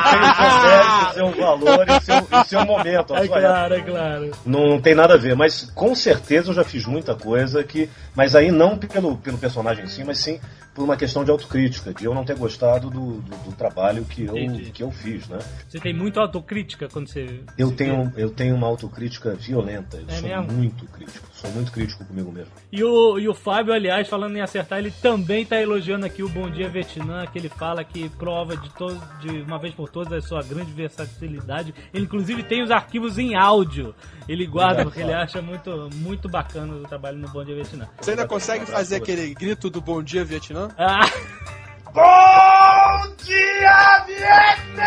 seu mérito, o seu valor e o seu, e seu momento. É claro, é claro. Não, não tem nada a ver, mas com certeza eu já fiz muita coisa que. Mas aí não pelo, pelo personagem em si, mas sim por uma questão de autocrítica, de eu não ter gostado do, do, do trabalho que eu, Entendi. que eu fiz, né? Você tem muito autocrítica quando você. Eu tenho, eu tenho uma autocrítica violenta, eu É sou mesmo? muito crítico, sou muito crítico comigo mesmo. E o, e o Fábio, aliás, falando em acertar, ele também tá elogiando aqui o Bom Dia Vietnã, que ele fala que prova de, todo, de uma vez por todas a sua grande versatilidade. Ele, inclusive, tem os arquivos em áudio. Ele guarda porque ele acha muito, muito bacana o trabalho no Bom Dia Vietnã. Você ainda consegue fazer aquele grito do Bom Dia Vietnã? Ah, Bom dia, Vietnã!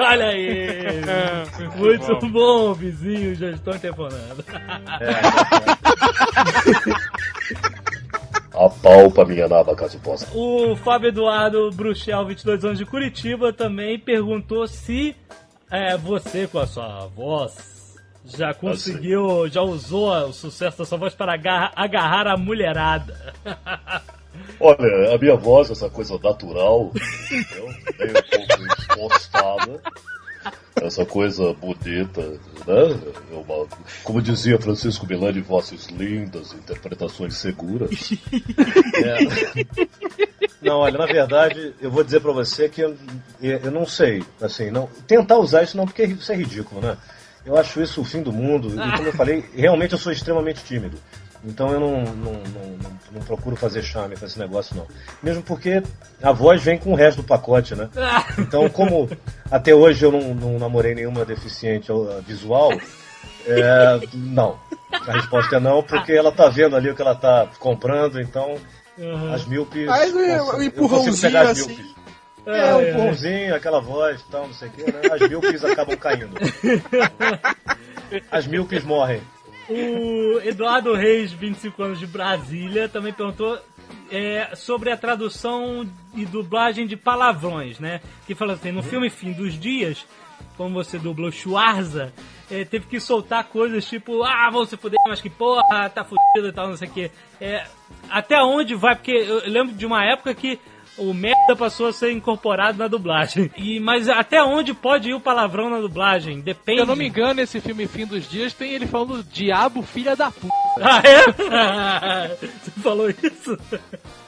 olha aí! Muito bom, vizinho, já estão telefonando. Apalpa minha naba caso possa. O Fábio Eduardo Bruxel, 22 anos de Curitiba, também perguntou se é, você, com a sua voz, já conseguiu, já usou o sucesso da sua voz para agarrar, agarrar a mulherada. Olha, a minha voz, essa coisa natural, entendeu? Meio um pouco impostada. Essa coisa bonita, né? É uma, como dizia Francisco Milani, vozes lindas, interpretações seguras. É. Não, olha, na verdade, eu vou dizer pra você que eu, eu não sei, assim, não tentar usar isso não, porque isso é ridículo, né? Eu acho isso o fim do mundo, e como eu falei, realmente eu sou extremamente tímido. Então eu não, não, não, não, não procuro fazer charme com esse negócio, não. Mesmo porque a voz vem com o resto do pacote, né? Então, como até hoje eu não, não namorei nenhuma deficiente uh, visual, é, não. A resposta é não, porque ela tá vendo ali o que ela tá comprando, então as míopes. Um- um eu consigo empurrãozinho pegar as assim. míopes. É, um empurrãozinho, aquela voz e tal, não sei o que, né? As míopes acabam caindo. As míopes morrem. O Eduardo Reis, 25 anos de Brasília, também perguntou é, sobre a tradução e dublagem de palavrões, né? Que falou assim, no filme Fim dos Dias, como você dublou Schwarza, é, teve que soltar coisas tipo, ah, vão se fuder, mas que porra, tá fudido e tal, não sei o que. É, até onde vai? Porque eu lembro de uma época que o merda passou a ser incorporado na dublagem. E, mas até onde pode ir o palavrão na dublagem? Se Depende. eu não me engano, esse filme Fim dos Dias tem ele falando diabo, filha da puta. Ah, é? Você falou isso?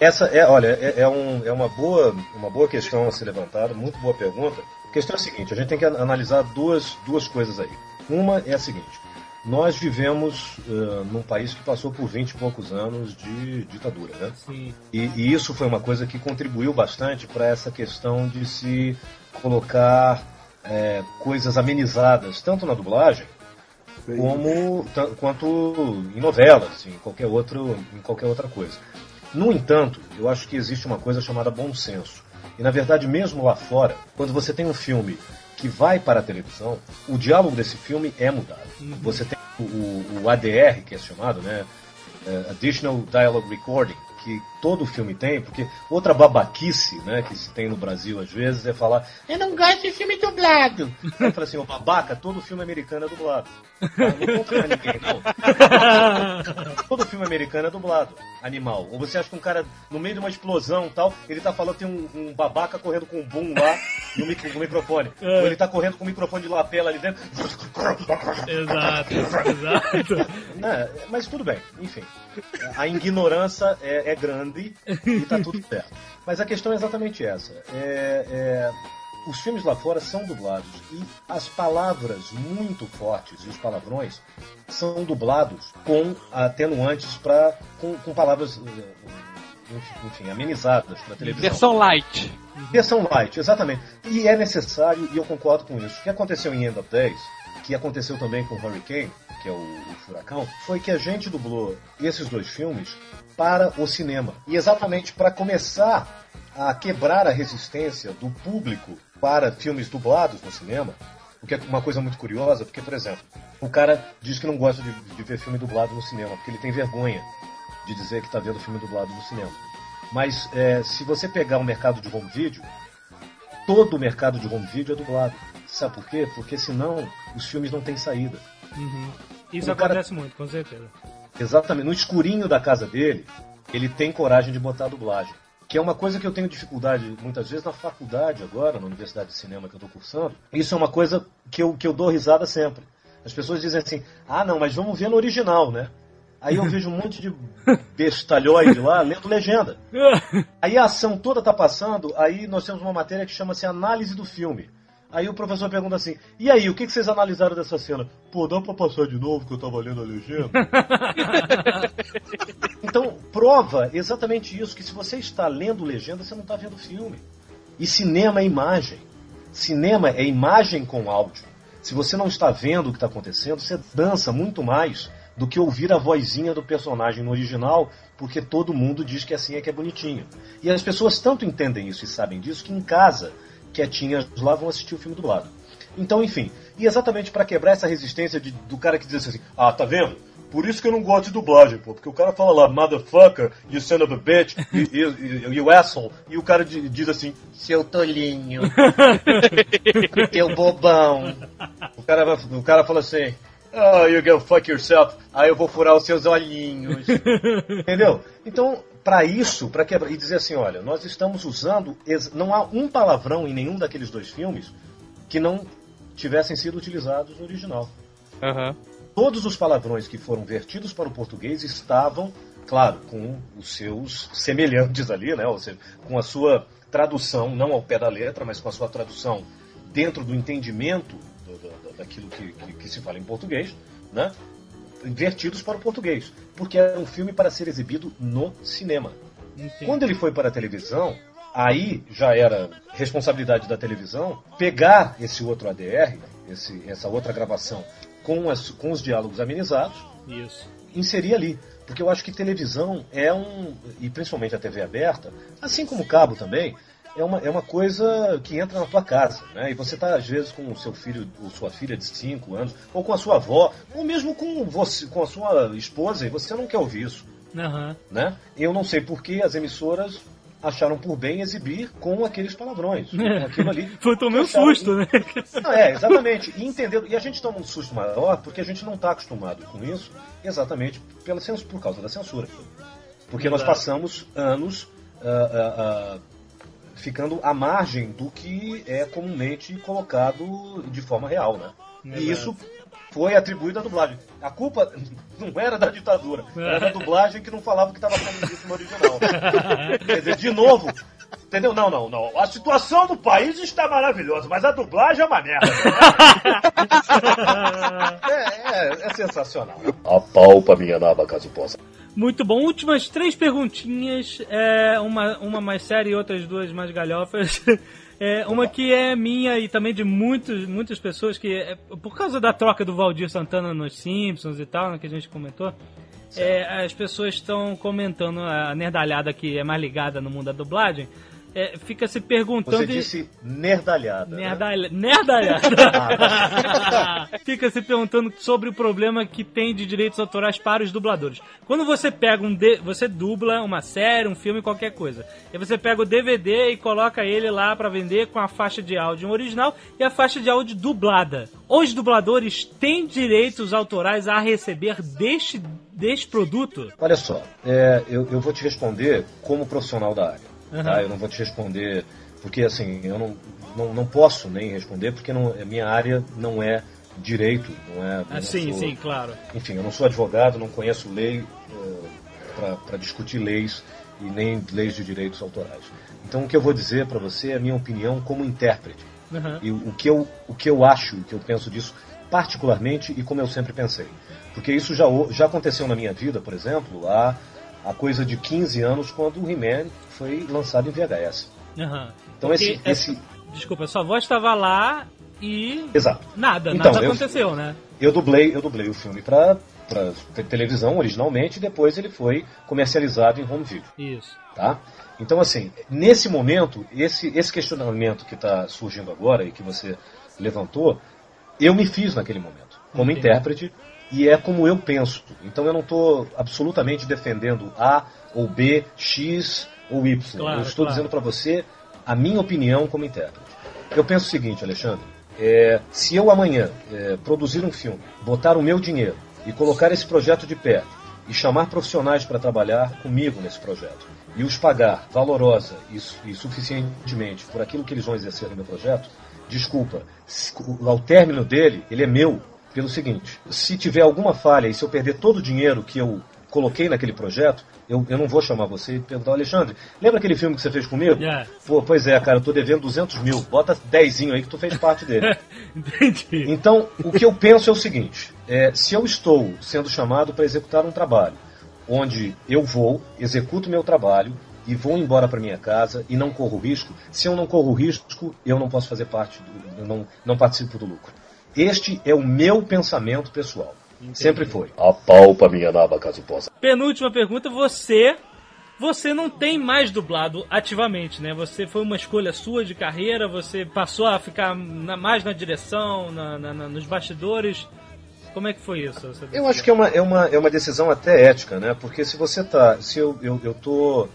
Essa é, olha, é, é um- é uma, boa, uma boa questão a ser levantada, muito boa pergunta. A questão é a seguinte: a gente tem que analisar duas, duas coisas aí. Uma é a seguinte: nós vivemos eh, num país que passou por 20 e poucos anos de ditadura, né? Sim. E, e isso foi uma coisa que contribuiu bastante para essa questão de se colocar é, coisas amenizadas, tanto na dublagem como quanto em novelas, em qualquer outro, em qualquer outra coisa. No entanto, eu acho que existe uma coisa chamada bom senso. E na verdade, mesmo lá fora, quando você tem um filme que vai para a televisão, o diálogo desse filme é mudado. Você tem o, o- o ADR, que é chamado, né? eh, Additional Dialogue Recording, que todo filme tem, porque outra babaquice, né, que se tem no Brasil às vezes é falar, Eu não gosto de filme dublado. eu falo assim, ô babaca, todo filme americano é dublado. Não conta pra ninguém, não. Todo filme americano é dublado, animal. Ou você acha que um cara, no meio de uma explosão e tal, ele tá falando, tem um, um babaca correndo com um boom lá no, mic- no microfone. É. Ou ele tá correndo com o microfone de lapela ali dentro. Exato, exato. Né, mas tudo bem, enfim. A ignorância é, é grande e tá tudo certo. Mas a questão é exatamente essa. É, é, os filmes lá fora são dublados e as palavras muito fortes e os palavrões são dublados com atenuantes para com, com palavras eh, enfim, amenizadas para televisão. Versão light. Versão light, exatamente. E é necessário, e eu concordo com isso. O que aconteceu em End of Days, que aconteceu também com Hurricane, que é o, o furacão, foi que a gente dublou esses dois filmes para o cinema. E exatamente para começar a quebrar a resistência do público para filmes dublados no cinema, o que é uma coisa muito curiosa, porque, por exemplo, o cara diz que não gosta de, de ver filme dublado no cinema, porque ele tem vergonha de dizer que está vendo filme dublado no cinema. Mas é, se você pegar o mercado de home video, todo o mercado de home video é dublado. Sabe por quê? Porque senão os filmes não têm saída. Uhum. Isso O cara- acontece muito, com certeza. Exatamente. No escurinho da casa dele, ele tem coragem de botar a dublagem. Que é uma coisa que eu tenho dificuldade muitas vezes na faculdade agora, na Universidade de Cinema que eu estou cursando. Isso é uma coisa que eu, que eu dou risada sempre. As pessoas dizem assim, ah não, mas vamos ver no original, né? Aí eu vejo um monte de bestalhóide lá lendo legenda. Aí a ação toda tá passando, aí nós temos uma matéria que chama-se Análise do Filme. Aí o professor pergunta assim, e aí, o que, vocês analisaram dessa cena? Pô, dá pra passar de novo que eu tava lendo a legenda? então, prova exatamente isso, que se você está lendo legenda, você não está vendo filme. E cinema é imagem. Cinema é imagem com áudio. Se você não está vendo o que está acontecendo, você dança muito mais do que ouvir a vozinha do personagem no original, porque todo mundo diz que assim é que é bonitinho. E as pessoas tanto entendem isso e sabem disso que em casa, quietinhas lá, vão assistir o filme dublado. Então, enfim, e exatamente para quebrar essa resistência de- do cara que diz assim: ah, tá vendo? Por isso que eu não gosto de dublagem, pô. Porque o cara fala lá, motherfucker, you son of a bitch, you, you, you asshole. E o cara di- diz assim, seu tolinho, teu bobão. O cara, o cara fala assim, oh, you go fuck yourself. Aí eu vou furar os seus olhinhos. Entendeu? Então, para isso, para quebrar e dizer assim, olha, nós estamos usando, não há um palavrão em nenhum daqueles dois filmes que não tivessem sido utilizados no original. Aham. Todos os palavrões que foram vertidos para o português estavam, claro, com os seus semelhantes ali, né? Ou seja, com a sua tradução, não ao pé da letra, mas com a sua tradução dentro do entendimento do- do- daquilo que, que- que se fala em português, né? Vertidos para o português, porque era um filme para ser exibido no cinema. Quando ele foi para a televisão, aí já era responsabilidade da televisão pegar esse outro ADR, esse- essa outra gravação com, as- com os diálogos amenizados, Isso. inserir ali. Porque eu acho que televisão é um, e principalmente a TV aberta, assim como o cabo também, é uma, é uma coisa que entra na tua casa. Né? E você está, às vezes, com o seu filho ou sua filha de 5 anos, ou com a sua avó, ou mesmo com, você, com a sua esposa, e você não quer ouvir isso Aham. né? Eu não sei por que as emissoras acharam por bem exibir com aqueles palavrões, com aquilo ali. Foi tomei um susto, né? Não, é, exatamente. E entendendo, e a gente toma um susto maior porque a gente não está acostumado com isso, exatamente pela por causa da censura. Porque nós Exato. passamos anos ah, ah, ah, ficando à margem do que é comumente colocado de forma real, né? E isso foi atribuído à dublagem. A culpa não era da ditadura, era da dublagem que não falava o que estava sendo dito no original. Quer dizer, de novo, entendeu? Não, não, não. A situação do país está maravilhosa, mas a dublagem é uma merda. é, é, é sensacional. Apalpa minha naba caso possa. Muito bom. Últimas três perguntinhas. É, uma, uma mais séria e outras duas mais galhofas. É, uma que é minha e também de muitos, muitas pessoas que, é, por causa da troca do Valdir Santana nos Simpsons e tal, né, que a gente comentou, é, as pessoas estão comentando, a nerdalhada que é mais ligada no mundo da dublagem, é, fica se perguntando... Você e- disse nerdalhada. né? Nerdalha... Nerdalhada! Fica se perguntando sobre o problema que tem de direitos autorais para os dubladores. Quando você pega um. D... Você dubla uma série, um filme, qualquer coisa. E você pega o DVD e coloca ele lá para vender com a faixa de áudio original e a faixa de áudio dublada. Os dubladores têm direitos autorais a receber deste, deste produto? Olha só, é, eu, eu vou te responder como profissional da área. Aham. tá? Eu não vou te responder, porque assim, eu não, não, não posso nem responder, porque não, a minha área não é direito, não é. Ah, não sim, sou- sim, claro. Enfim, eu não sou advogado, não conheço lei para discutir leis e nem leis de direitos autorais. Então o que eu vou dizer para você é a minha opinião como intérprete. Aham. E o que eu, o que eu acho, o que eu penso disso, particularmente e como eu sempre pensei. Porque isso já, já aconteceu na minha vida, por exemplo, há, há coisa de 15 anos, quando o He-Man foi lançado em VHS. Aham. Então Porque esse, esse. Desculpa, sua voz estava lá e. Exato. Nada, Então, nada eu- aconteceu, né? Eu dublei, eu dublei o filme para televisão originalmente e depois ele foi comercializado em home video. Isso. Tá? Então, assim, nesse momento, esse, esse questionamento que está surgindo agora e que você levantou, eu me fiz naquele momento, como Entendi. intérprete, e é como eu penso. Então, eu não estou absolutamente defendendo A ou B, X ou Y. Claro, eu estou claro. dizendo para você a minha opinião como intérprete. Eu penso o seguinte, Alexandre. é, se eu amanhã é, produzir um filme, botar o meu dinheiro e colocar esse projeto de pé e chamar profissionais para trabalhar comigo nesse projeto e os pagar valorosa e, e suficientemente por aquilo que eles vão exercer no meu projeto, desculpa, ao término dele, ele é meu pelo seguinte: se tiver alguma falha e se eu perder todo o dinheiro que eu coloquei naquele projeto, eu, eu não vou chamar você e perguntar, Alexandre, lembra aquele filme que você fez comigo? Yeah. Pô, pois é, cara, eu tô devendo 200 mil, bota 10 aí que tu fez parte dele. Entendi. Então, o que eu penso é o seguinte: é, se eu estou sendo chamado para executar um trabalho, onde eu vou, executo meu trabalho e vou embora para minha casa e não corro risco, se eu não corro risco, eu não posso fazer parte do, eu não, não participo do lucro. Este é o meu pensamento pessoal. Sempre foi. Apalpa minha naba caso possa. Penúltima pergunta, você. Você não tem mais dublado ativamente, né? Você foi uma escolha sua de carreira, você passou a ficar na- mais na direção, na- na- na- nos bastidores. Como é que foi isso? Eu acho que é uma, é uma, é uma decisão até ética, né? Porque se você tá. Se eu, eu, eu tô.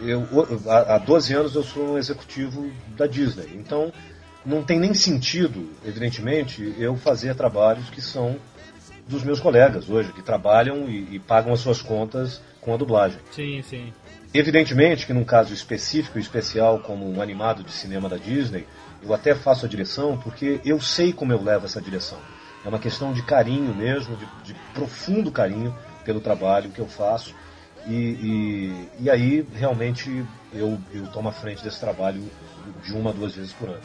Eu, há há 12 anos eu sou um executivo da Disney. Então não tem nem sentido, evidentemente, eu fazer trabalhos que são dos meus colegas hoje, que trabalham e, e pagam as suas contas com a dublagem. Sim, sim. Evidentemente que num caso específico e especial como um animado de cinema da Disney, eu até faço a direção porque eu sei como eu levo essa direção. É uma questão de carinho mesmo, de, de profundo carinho pelo trabalho que eu faço. E, e, e aí realmente eu, eu tomo a frente desse trabalho de uma duas vezes por ano.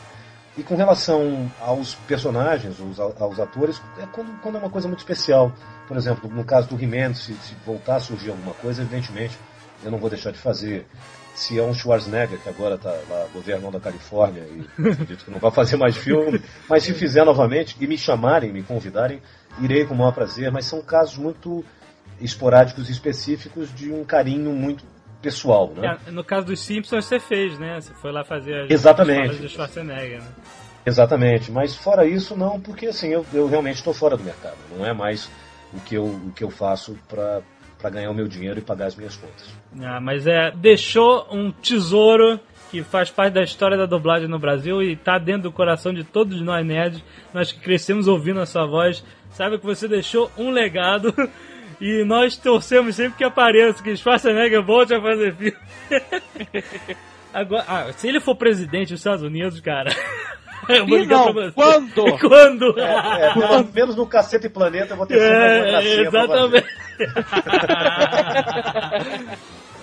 E com relação aos personagens, aos, aos atores, é quando, quando é uma coisa muito especial. Por exemplo, no caso do He-Man, se, se voltar a surgir alguma coisa, evidentemente eu não vou deixar de fazer. Se é um Schwarzenegger, que agora está lá governando a Califórnia e acredito que não vai fazer mais filme, mas se fizer novamente e me chamarem, me convidarem, irei com o maior prazer. Mas são casos muito esporádicos e específicos de um carinho muito pessoal, né? É, no caso dos Simpsons você fez, né? Você foi lá fazer as Exatamente. de Schwarzenegger, né? Exatamente, mas fora isso não, porque assim, eu, eu realmente estou fora do mercado. Não é mais o que eu, o que eu faço para ganhar o meu dinheiro e pagar as minhas contas. Ah, mas é, deixou um tesouro que faz parte da história da dublagem no Brasil e tá dentro do coração de todos nós nerds, nós que crescemos ouvindo a sua voz, sabe que você deixou um legado e nós torcemos sempre que apareça, que Schwarzenegger volte a fazer filme. Agora, ah, se ele for presidente dos Estados Unidos, cara, eu vou E ligar não, pra você. quando? Quando? É, pelo menos no Cacete Planeta eu vou ter É, gracinha pra fazer. exatamente.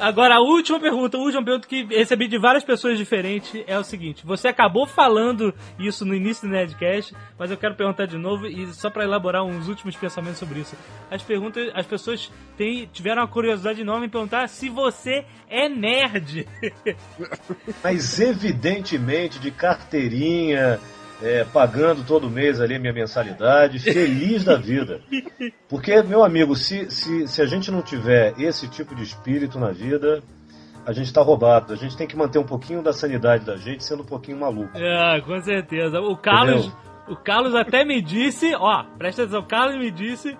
Agora, a última pergunta, a última pergunta que recebi de várias pessoas diferentes é o seguinte: você acabou falando isso no início do Nerdcast, mas eu quero perguntar de novo e só para elaborar uns últimos pensamentos sobre isso. As perguntas, as pessoas têm, tiveram uma curiosidade enorme em perguntar se você é nerd. Mas evidentemente de carteirinha, é, pagando todo mês ali a minha mensalidade, feliz da vida. Porque, meu amigo, se, se, se a gente não tiver esse tipo de espírito na vida, a gente tá roubado. A gente tem que manter um pouquinho da sanidade da gente sendo um pouquinho maluco. Ah, com certeza. O Carlos, Entendeu? o Carlos até me disse, ó, presta atenção, o Carlos me disse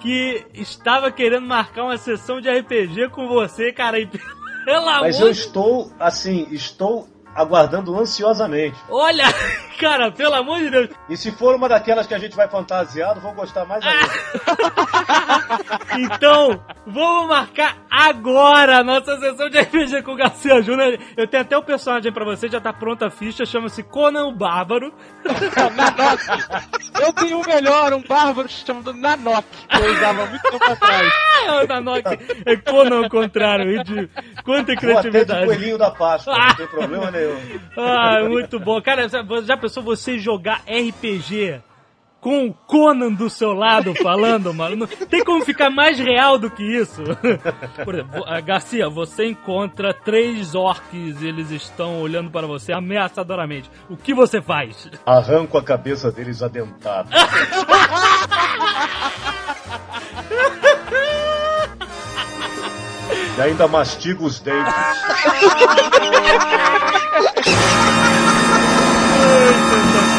que estava querendo marcar uma sessão de RPG com você, cara, e pelo amor Mas eu de- estou, assim, estou aguardando ansiosamente. Olha, cara, pelo amor de Deus. E se for uma daquelas que a gente vai fantasiado, vou gostar mais ainda. Então, vamos marcar agora a nossa sessão de RPG com o Garcia Júnior. Eu tenho até o personagem pra você, já tá pronta a ficha, chama-se Conan o Bárbaro. Eu tenho um melhor, um bárbaro chamado Nanok, que eu usava muito tempo atrás. Ah, o Nanok é Conan ao contrário, de quanta Vou até de criatividade. coelhinho da Páscoa, não tem problema nenhum. Ah, muito bom. Cara, já pensou você jogar RPG com o Conan do seu lado falando, mano? Não tem como ficar mais real do que isso. Por exemplo, ah, Garcia, você encontra três orcs, eles estão olhando para você ameaçadoramente. O que você faz? Arranco a cabeça deles adentada. e ainda mastigo os dentes. Ai,